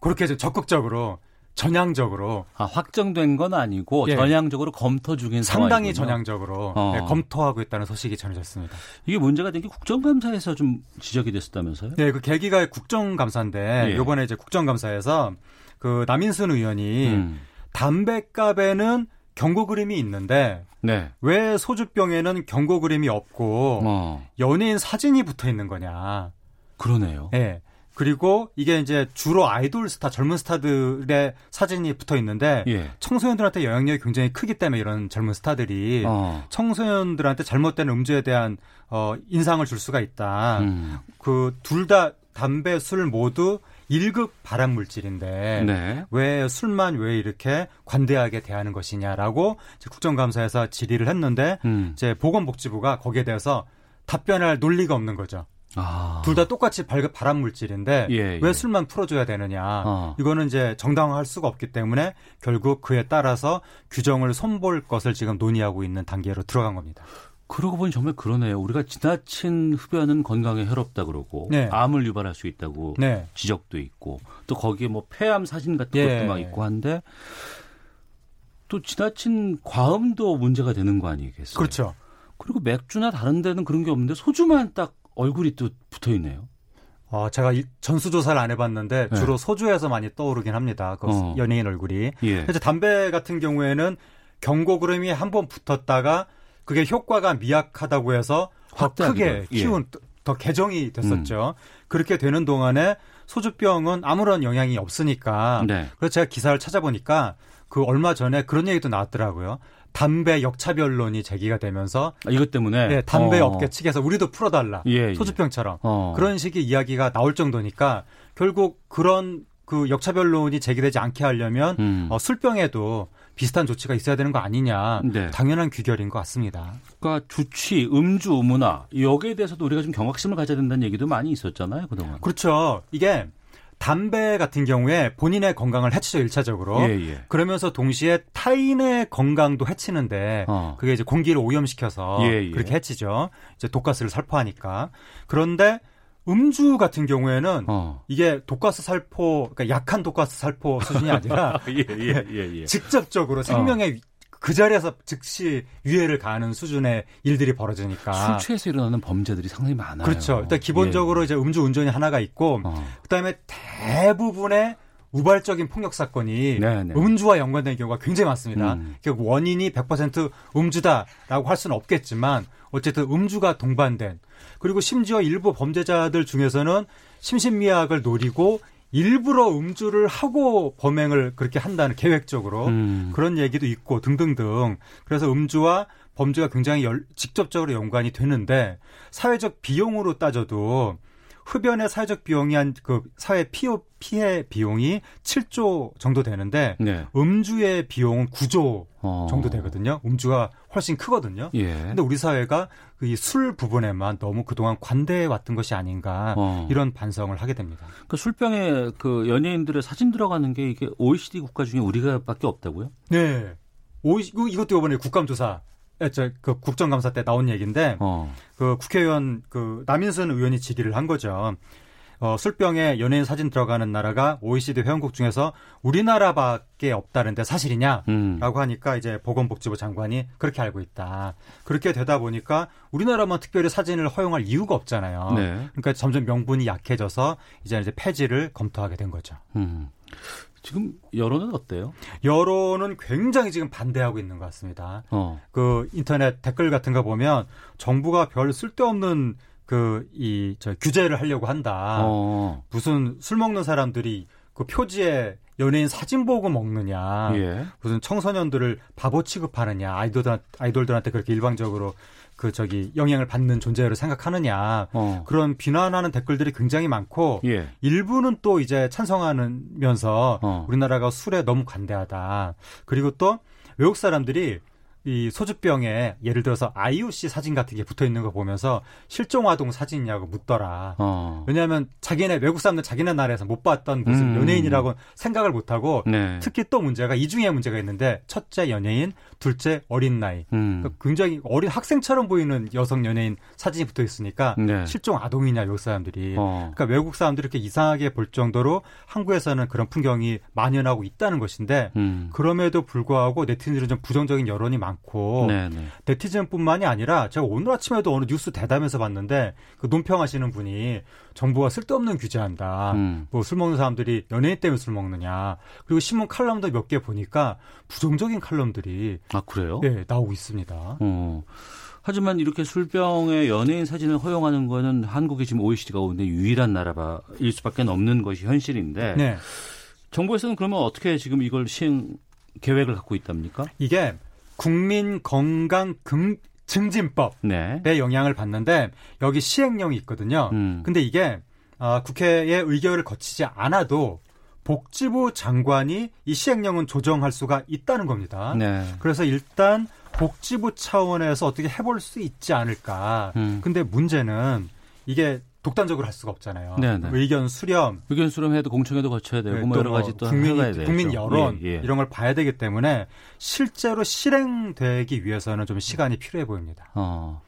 그렇게 좀 적극적으로 전향적으로 아, 확정된 건 아니고 예. 전향적으로 검토 중인 상당히 상황이군요. 전향적으로 어. 네, 검토하고 있다는 소식이 전해졌습니다. 이게 문제가 된 게 국정감사에서 좀 지적이 됐었다면서요? 네, 그 계기가 국정감사인데 예. 이번에 이제 국정감사에서 그 남인순 의원이 음. 담배값에는 경고 그림이 있는데 네. 왜 소주병에는 경고 그림이 없고 어. 연예인 사진이 붙어 있는 거냐? 그러네요. 네. 그리고 이게 이제 주로 아이돌 스타, 젊은 스타들의 사진이 붙어 있는데 예. 청소년들한테 영향력이 굉장히 크기 때문에 이런 젊은 스타들이 어. 청소년들한테 잘못된 음주에 대한 어 인상을 줄 수가 있다. 음. 그둘 다 담배, 술 모두 1급 발암 물질인데 네. 왜 술만 왜 이렇게 관대하게 대하는 것이냐라고 국정감사에서 질의를 했는데 음. 이제 보건복지부가 거기에 대해서 답변할 논리가 없는 거죠. 아. 둘다 똑같이 발암 물질인데 예, 예. 왜 술만 풀어줘야 되느냐. 아. 이거는 이제 정당화할 수가 없기 때문에 결국 그에 따라서 규정을 손볼 것을 지금 논의하고 있는 단계로 들어간 겁니다. 그러고 보니 정말 그러네요. 우리가 지나친 흡연은 건강에 해롭다 그러고 네. 암을 유발할 수 있다고 네. 지적도 있고 또 거기에 뭐 폐암 사진 같은 예. 것도 막 있고 한데 또 지나친 과음도 문제가 되는 거 아니겠어요? 그렇죠. 그리고 맥주나 다른 데는 그런 게 없는데 소주만 딱 얼굴이 또 붙어 있네요. 어, 제가 전수조사를 안 해봤는데 네. 주로 소주에서 많이 떠오르긴 합니다. 그 어. 연예인 얼굴이. 예. 그래서 담배 같은 경우에는 경고 그림이 한 번 붙었다가 그게 효과가 미약하다고 해서 더 크게 예. 키운 예. 더 개정이 됐었죠. 음. 그렇게 되는 동안에 소주병은 아무런 영향이 없으니까. 네. 그래서 제가 기사를 찾아보니까 그 얼마 전에 그런 얘기도 나왔더라고요. 담배 역차별론이 제기가 되면서 아, 이것 때문에 네, 담배 어. 업계 측에서 우리도 풀어달라 예, 예. 소주병처럼 어. 그런 식의 이야기가 나올 정도니까 결국 그런 그 역차별론이 제기되지 않게 하려면 음. 어, 술병에도 비슷한 조치가 있어야 되는 거 아니냐. 네. 당연한 규결인 것 같습니다. 그러니까 주취, 음주, 문화 여기에 대해서도 우리가 좀 경각심을 가져야 된다는 얘기도 많이 있었잖아요, 그동안. 그렇죠. 이게 담배 같은 경우에 본인의 건강을 해치죠 일차적으로 예, 예. 그러면서 동시에 타인의 건강도 해치는데 어. 그게 이제 공기를 오염시켜서 예, 예. 그렇게 해치죠 이제 독가스를 살포하니까 그런데 음주 같은 경우에는 어. 이게 독가스 살포, 그러니까 약한 독가스 살포 수준이 아니라 [laughs] 예, 예, 예, 예, [laughs] 직접적으로 생명의 어. 그 자리에서 즉시 유해를 가하는 수준의 일들이 벌어지니까 술 취해서 일어나는 범죄들이 상당히 많아요. 그렇죠. 일단 기본적으로 예. 이제 음주 운전이 하나가 있고 어. 그다음에 대부분의 우발적인 폭력 사건이 네네. 네. 음주와 연관된 경우가 굉장히 많습니다. 음. 결국 원인이 100% 음주다라고 할 수는 없겠지만 어쨌든 음주가 동반된 그리고 심지어 일부 범죄자들 중에서는 심신미약을 노리고 일부러 음주를 하고 범행을 그렇게 한다는 계획적으로 음. 그런 얘기도 있고 등등등. 그래서 음주와 범죄가 굉장히 열, 직접적으로 연관이 되는데 사회적 비용으로 따져도 흡연의 사회적 비용이 한 그 사회 피해, 피해 비용이 7조 정도 되는데 네. 음주의 비용은 9조 어. 정도 되거든요. 음주가 훨씬 크거든요. 예. 근데 우리 사회가 그술 부분에만 너무 그동안 관대해 왔던 것이 아닌가 어. 이런 반성을 하게 됩니다. 그 술병에 그 연예인들의 사진 들어가는 게 이게 OECD 국가 중에 우리가밖에 없다고요? 네. 오, 이것도 이번에 국감조사 그 국정감사 때 나온 얘기인데 어. 그 국회의원 그 남인순 의원이 질의를 한 거죠. 어, 술병에 연예인 사진 들어가는 나라가 OECD 회원국 중에서 우리나라밖에 없다는데 사실이냐? 음. 라고 하니까 이제 보건복지부 장관이 그렇게 알고 있다. 그렇게 되다 보니까 우리나라만 특별히 사진을 허용할 이유가 없잖아요. 네. 그러니까 점점 명분이 약해져서 이제 이제 폐지를 검토하게 된 거죠. 음. 지금 여론은 어때요? 여론은 굉장히 지금 반대하고 있는 것 같습니다. 어. 그 인터넷 댓글 같은 거 보면 정부가 별 쓸데없는 그 이 저 규제를 하려고 한다. 어. 무슨 술 먹는 사람들이 그 표지에 연예인 사진 보고 먹느냐. 예. 무슨 청소년들을 바보 취급하느냐. 아이돌들 아이돌들한테 그렇게 일방적으로 그 저기 영향을 받는 존재로 생각하느냐. 어. 그런 비난하는 댓글들이 굉장히 많고 예. 일부는 또 이제 찬성하면서 어. 우리나라가 술에 너무 관대하다. 그리고 또 외국 사람들이 이 소주병에 예를 들어서 씨 사진 같은 게 붙어 있는 거 보면서 실종 아동 사진이냐고 묻더라. 어. 왜냐하면 자기네 외국 사람들 자기네 나라에서 못 봤던 무슨 음. 연예인이라고 생각을 못 하고 네. 특히 또 문제가 이 중에 문제가 있는데 첫째 연예인, 둘째 어린 나이. 음. 그러니까 굉장히 어린 학생처럼 보이는 여성 연예인 사진이 붙어 있으니까 네. 실종 아동이냐 외국 사람들이. 어. 그러니까 외국 사람들이 이렇게 이상하게 볼 정도로 한국에서는 그런 풍경이 만연하고 있다는 것인데 음. 그럼에도 불구하고 네티즌들은 좀 부정적인 여론이 많. 많고 네네. 네. 네티즌뿐만이 아니라 제가 오늘 아침에도 어느 뉴스 대담에서 봤는데 그 논평하시는 분이 정부가 쓸데없는 규제한다. 음. 뭐술 먹는 사람들이 연예인 때문에 술 먹느냐. 그리고 신문 칼럼도 몇 개 보니까 부정적인 칼럼들이 아 그래요? 네 나오고 있습니다. 어. 하지만 이렇게 술병에 연예인 사진을 허용하는 거는 한국이 지금 OECD 가운데 유일한 나라일 수밖에 없는 것이 현실인데 네. 정부에서는 그러면 어떻게 지금 이걸 시행 계획을 갖고 있답니까? 이게 국민 건강 금, 증진법에 네. 영향을 받는데 여기 시행령이 있거든요. 음. 근데 이게 어, 국회의 의결을 거치지 않아도 복지부 장관이 이 시행령은 조정할 수가 있다는 겁니다. 네. 그래서 일단 복지부 차원에서 어떻게 해볼 수 있지 않을까. 음. 근데 문제는 이게 독단적으로 할 수가 없잖아요. 네네. 네. 의견 수렴, 의견 수렴해도 공청회도 거쳐야 되고 네, 뭐 여러 가지 또 국민 국민 여론 예, 예. 이런 걸 봐야 되기 때문에 실제로 실행되기 위해서는 좀 시간이 필요해 보입니다. 어.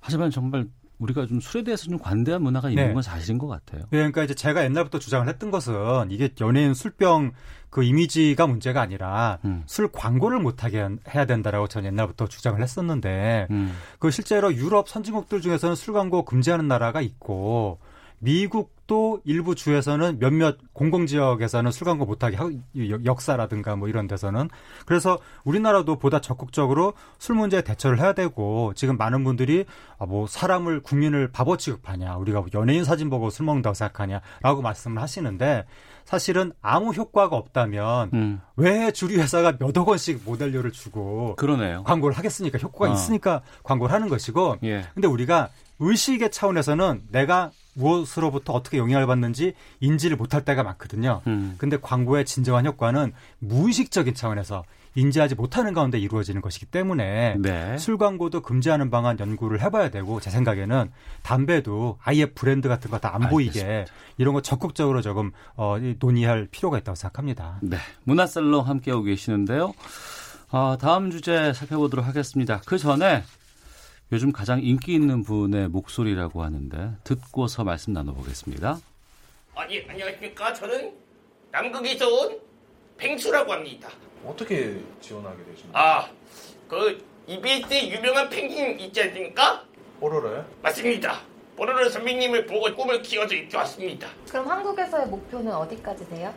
하지만 정말 우리가 좀 술에 대해서 좀 관대한 문화가 있는 네. 건 사실인 것 같아요. 네, 그러니까 이제 제가 옛날부터 주장을 했던 것은 이게 연예인 술병 그 이미지가 문제가 아니라 음. 술 광고를 못하게 해야 된다라고 저는 옛날부터 주장을 했었는데 음. 그 실제로 유럽 선진국들 중에서는 술 광고 금지하는 나라가 있고 미국 도 일부 주에서는 몇몇 공공지역에서는 술 광고 못하게 하, 역사라든가 뭐 이런 데서는 그래서 우리나라도 보다 적극적으로 술 문제에 대처를 해야 되고 지금 많은 분들이 아, 뭐 사람을 국민을 바보 취급하냐 우리가 연예인 사진 보고 술 먹는다고 생각하냐라고 말씀을 하시는데 사실은 아무 효과가 없다면 음. 왜 주류 회사가 몇억 원씩 모델료를 주고 그러네요. 광고를 하겠습니까? 효과가 어. 있으니까 광고를 하는 것이고 예. 근데 우리가 의식의 차원에서는 내가 무엇으로부터 어떻게 영향을 받는지 인지를 못할 때가 많거든요. 음. 근데 광고의 진정한 효과는 무의식적인 차원에서 인지하지 못하는 가운데 이루어지는 것이기 때문에 네. 술 광고도 금지하는 방안 연구를 해봐야 되고 제 생각에는 담배도 아예 브랜드 같은 거 다 안 보이게 이런 거 적극적으로 조금 어, 논의할 필요가 있다고 생각합니다. 네, 문화살롱 함께하고 계시는데요. 어, 다음 주제 살펴보도록 하겠습니다. 그 전에 요즘 가장 인기 있는 분의 목소리라고 하는데 듣고서 말씀 나눠보겠습니다. 아니 안녕하십니까 저는 남극에서 온 펭수라고 합니다. 어떻게 지원하게 되십니까? 아, 그 EBS의 유명한 펭귄 있지 않습니까? 뽀로로요? 맞습니다. 뽀로로 선배님을 보고 꿈을 키워서 이렇게 왔습니다. 그럼 한국에서의 목표는 어디까지세요?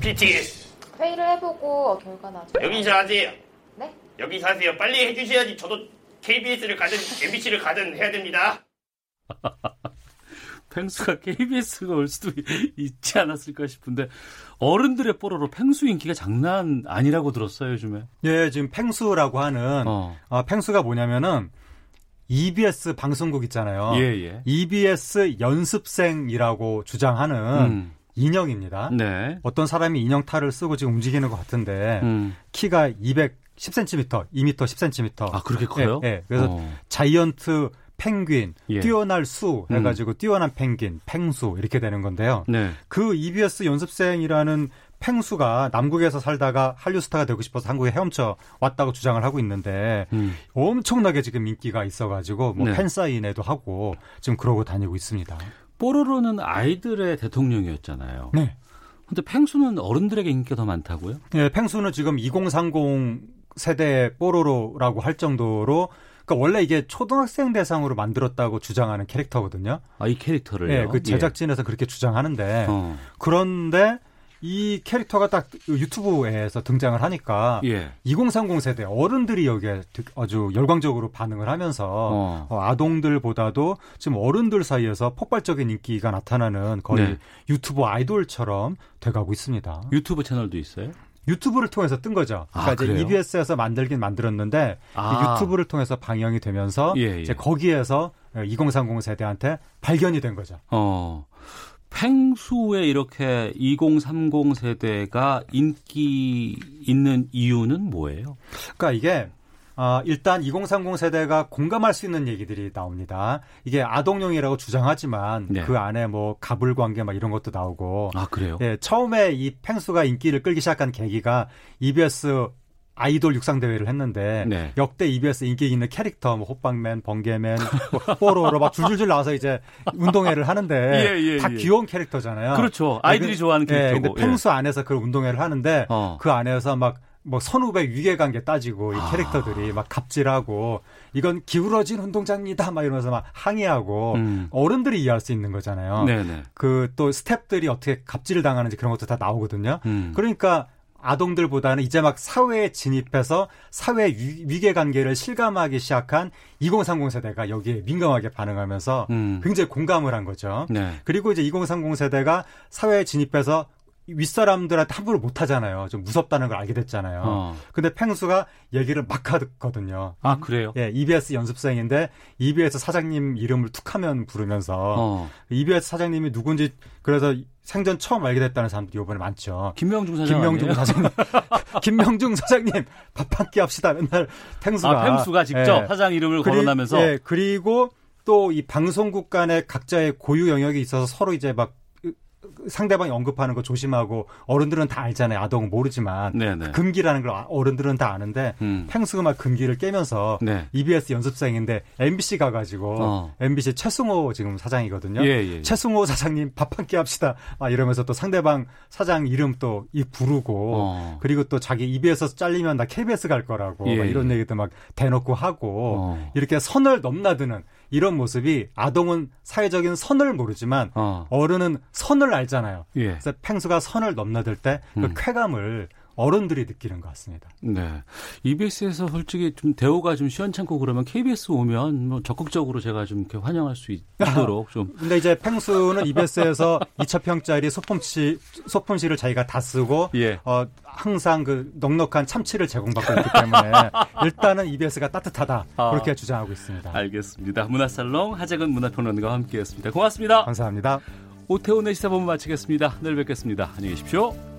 BTS. 회의를 해보고 결과 나중 여기서 하세요. 네? 여기서 하세요. 빨리 해주셔야지 저도 KBS를 가든 MBC를 가든 해야 됩니다. [laughs] 펭수가 KBS가 올 수도 있지 않았을까 싶은데 어른들의 뽀로로 펭수 인기가 장난 아니라고 들었어요 요즘에. 예, 지금 펭수라고 하는 어. 어 펭수가 뭐냐면은 EBS 방송국 있잖아요. 예, 예. EBS 연습생이라고 주장하는 음. 인형입니다. 네. 어떤 사람이 인형 탈을 쓰고 지금 움직이는 것 같은데 음. 키가 210cm, 2m 10cm. 아 그렇게 커요? 예. 예. 그래서 어. 자이언트 펭귄, 예. 뛰어날 수 해가지고 음. 뛰어난 펭귄, 펭수 이렇게 되는 건데요. 네. 그 EBS 연습생이라는 펭수가 남국에서 살다가 한류 스타가 되고 싶어서 한국에 헤엄쳐 왔다고 주장을 하고 있는데 음. 엄청나게 지금 인기가 있어가지고 뭐 네. 팬사인회도 하고 지금 그러고 다니고 있습니다. 뽀로로는 아이들의 대통령이었잖아요. 네. 근데 펭수는 어른들에게 인기가 더 많다고요? 네, 펭수는 지금 2030 세대 뽀로로라고 할 정도로 그러니까 원래 이게 초등학생 대상으로 만들었다고 주장하는 캐릭터거든요. 아, 이 캐릭터를요? 네, 그 예. 제작진에서 예. 그렇게 주장하는데 어. 그런데 이 캐릭터가 딱 유튜브에서 등장을 하니까 예. 2030 세대 어른들이 여기에 아주 열광적으로 반응을 하면서 어. 어, 아동들보다도 지금 어른들 사이에서 폭발적인 인기가 나타나는 거의 네. 유튜브 아이돌처럼 돼가고 있습니다. 유튜브 채널도 있어요? 유튜브를 통해서 뜬 거죠. 아, 그러니까 아, 이제 EBS에서 만들긴 만들었는데 아. 유튜브를 통해서 방영이 되면서 예, 예. 이제 거기에서 2030 세대한테 발견이 된 거죠. 어. 펭수에 이렇게 2030 세대가 인기 있는 이유는 뭐예요? 그러니까 이게 어, 일단 2030 세대가 공감할 수 있는 얘기들이 나옵니다. 이게 아동용이라고 주장하지만 네. 그 안에 뭐 가불 관계 막 이런 것도 나오고. 아 그래요? 예, 처음에 이 펭수가 인기를 끌기 시작한 계기가 EBS 아이돌 육상 대회를 했는데 네. 역대 EBS 인기 있는 캐릭터 뭐 호빵맨, 번개맨, 뭐 뽀로로 막 줄줄줄 나와서 이제 운동회를 하는데 [laughs] 예, 예, 다 예. 귀여운 캐릭터잖아요. 그렇죠. 아이들이 그, 좋아하는 캐릭터고. 예, 근데 펭수 안에서 그 운동회를 하는데 어. 그 안에서 막 뭐 선후배 위계관계 따지고 이 아. 캐릭터들이 아. 막 갑질하고 이건 기울어진 운동장입니다 막 이러면서 막 항의하고 음. 어른들이 이해할 수 있는 거잖아요. 그 또 스탭들이 어떻게 갑질을 당하는지 그런 것도 다 나오거든요. 음. 그러니까 아동들보다는 이제 막 사회에 진입해서 사회 위계 관계를 실감하기 시작한 2030 세대가 여기에 민감하게 반응하면서 음. 굉장히 공감을 한 거죠. 네. 그리고 이제 2030 세대가 사회에 진입해서 윗사람들한테 함부로 못 하잖아요. 좀 무섭다는 걸 알게 됐잖아요. 어. 근데 펭수가 얘기를 막 하거든요. 아, 그래요? 예, EBS 연습생인데 EBS 사장님 이름을 툭 하면 부르면서 어. EBS 사장님이 누군지 그래서 생전 처음 알게 됐다는 사람들이 이번에 많죠. 김명중 사장 김명중 사장님. [laughs] [laughs] 김명중 사장님 밥 한 끼 합시다. 맨날 펭수가 아, 펭수가 직접 예. 사장 이름을 그리, 거론하면서 예, 그리고 또 이 방송국 간의 각자의 고유 영역이 있어서 서로 이제 막 상대방이 언급하는 거 조심하고 어른들은 다 알잖아요. 아동은 모르지만 네네. 금기라는 걸 어른들은 다 아는데 음. 펭수가 막 금기를 깨면서 네. EBS 연습생인데 MBC 가가지고 어. MBC 최승호 지금 사장이거든요. 예, 예, 예. 최승호 사장님 밥 한 끼 합시다. 막 이러면서 또 상대방 사장 이름 또 이 부르고 어. 그리고 또 자기 EBS에서 잘리면 나 KBS 갈 거라고 예, 막 이런 예. 얘기도 막 대놓고 하고 어. 이렇게 선을 넘나드는 이런 모습이 아동은 사회적인 선을 모르지만 어. 른은 선을 알잖아요. 예. 그래서 펭수가 선을 넘나들 때그 음. 쾌감을 어른들이 느끼는 것 같습니다. 네. EBS에서 솔직히 좀 대우가 좀 시원찮고 그러면 KBS 오면 뭐 적극적으로 제가 좀 이렇게 환영할 수 있도록 좀. 근데 이제 펭수는 EBS에서 2차평짜리 [laughs] 소품치, 소품실을 자기가 다 쓰고, 예. 어, 항상 그 넉넉한 참치를 제공받고 있기 때문에 [laughs] 일단은 EBS가 따뜻하다. 아, 그렇게 주장하고 있습니다. 알겠습니다. 문화살롱 하재근 문화평론가와 함께 했습니다. 고맙습니다. 감사합니다. 오태훈의 시사본부 마치겠습니다. 내일 뵙겠습니다. 안녕히 계십시오.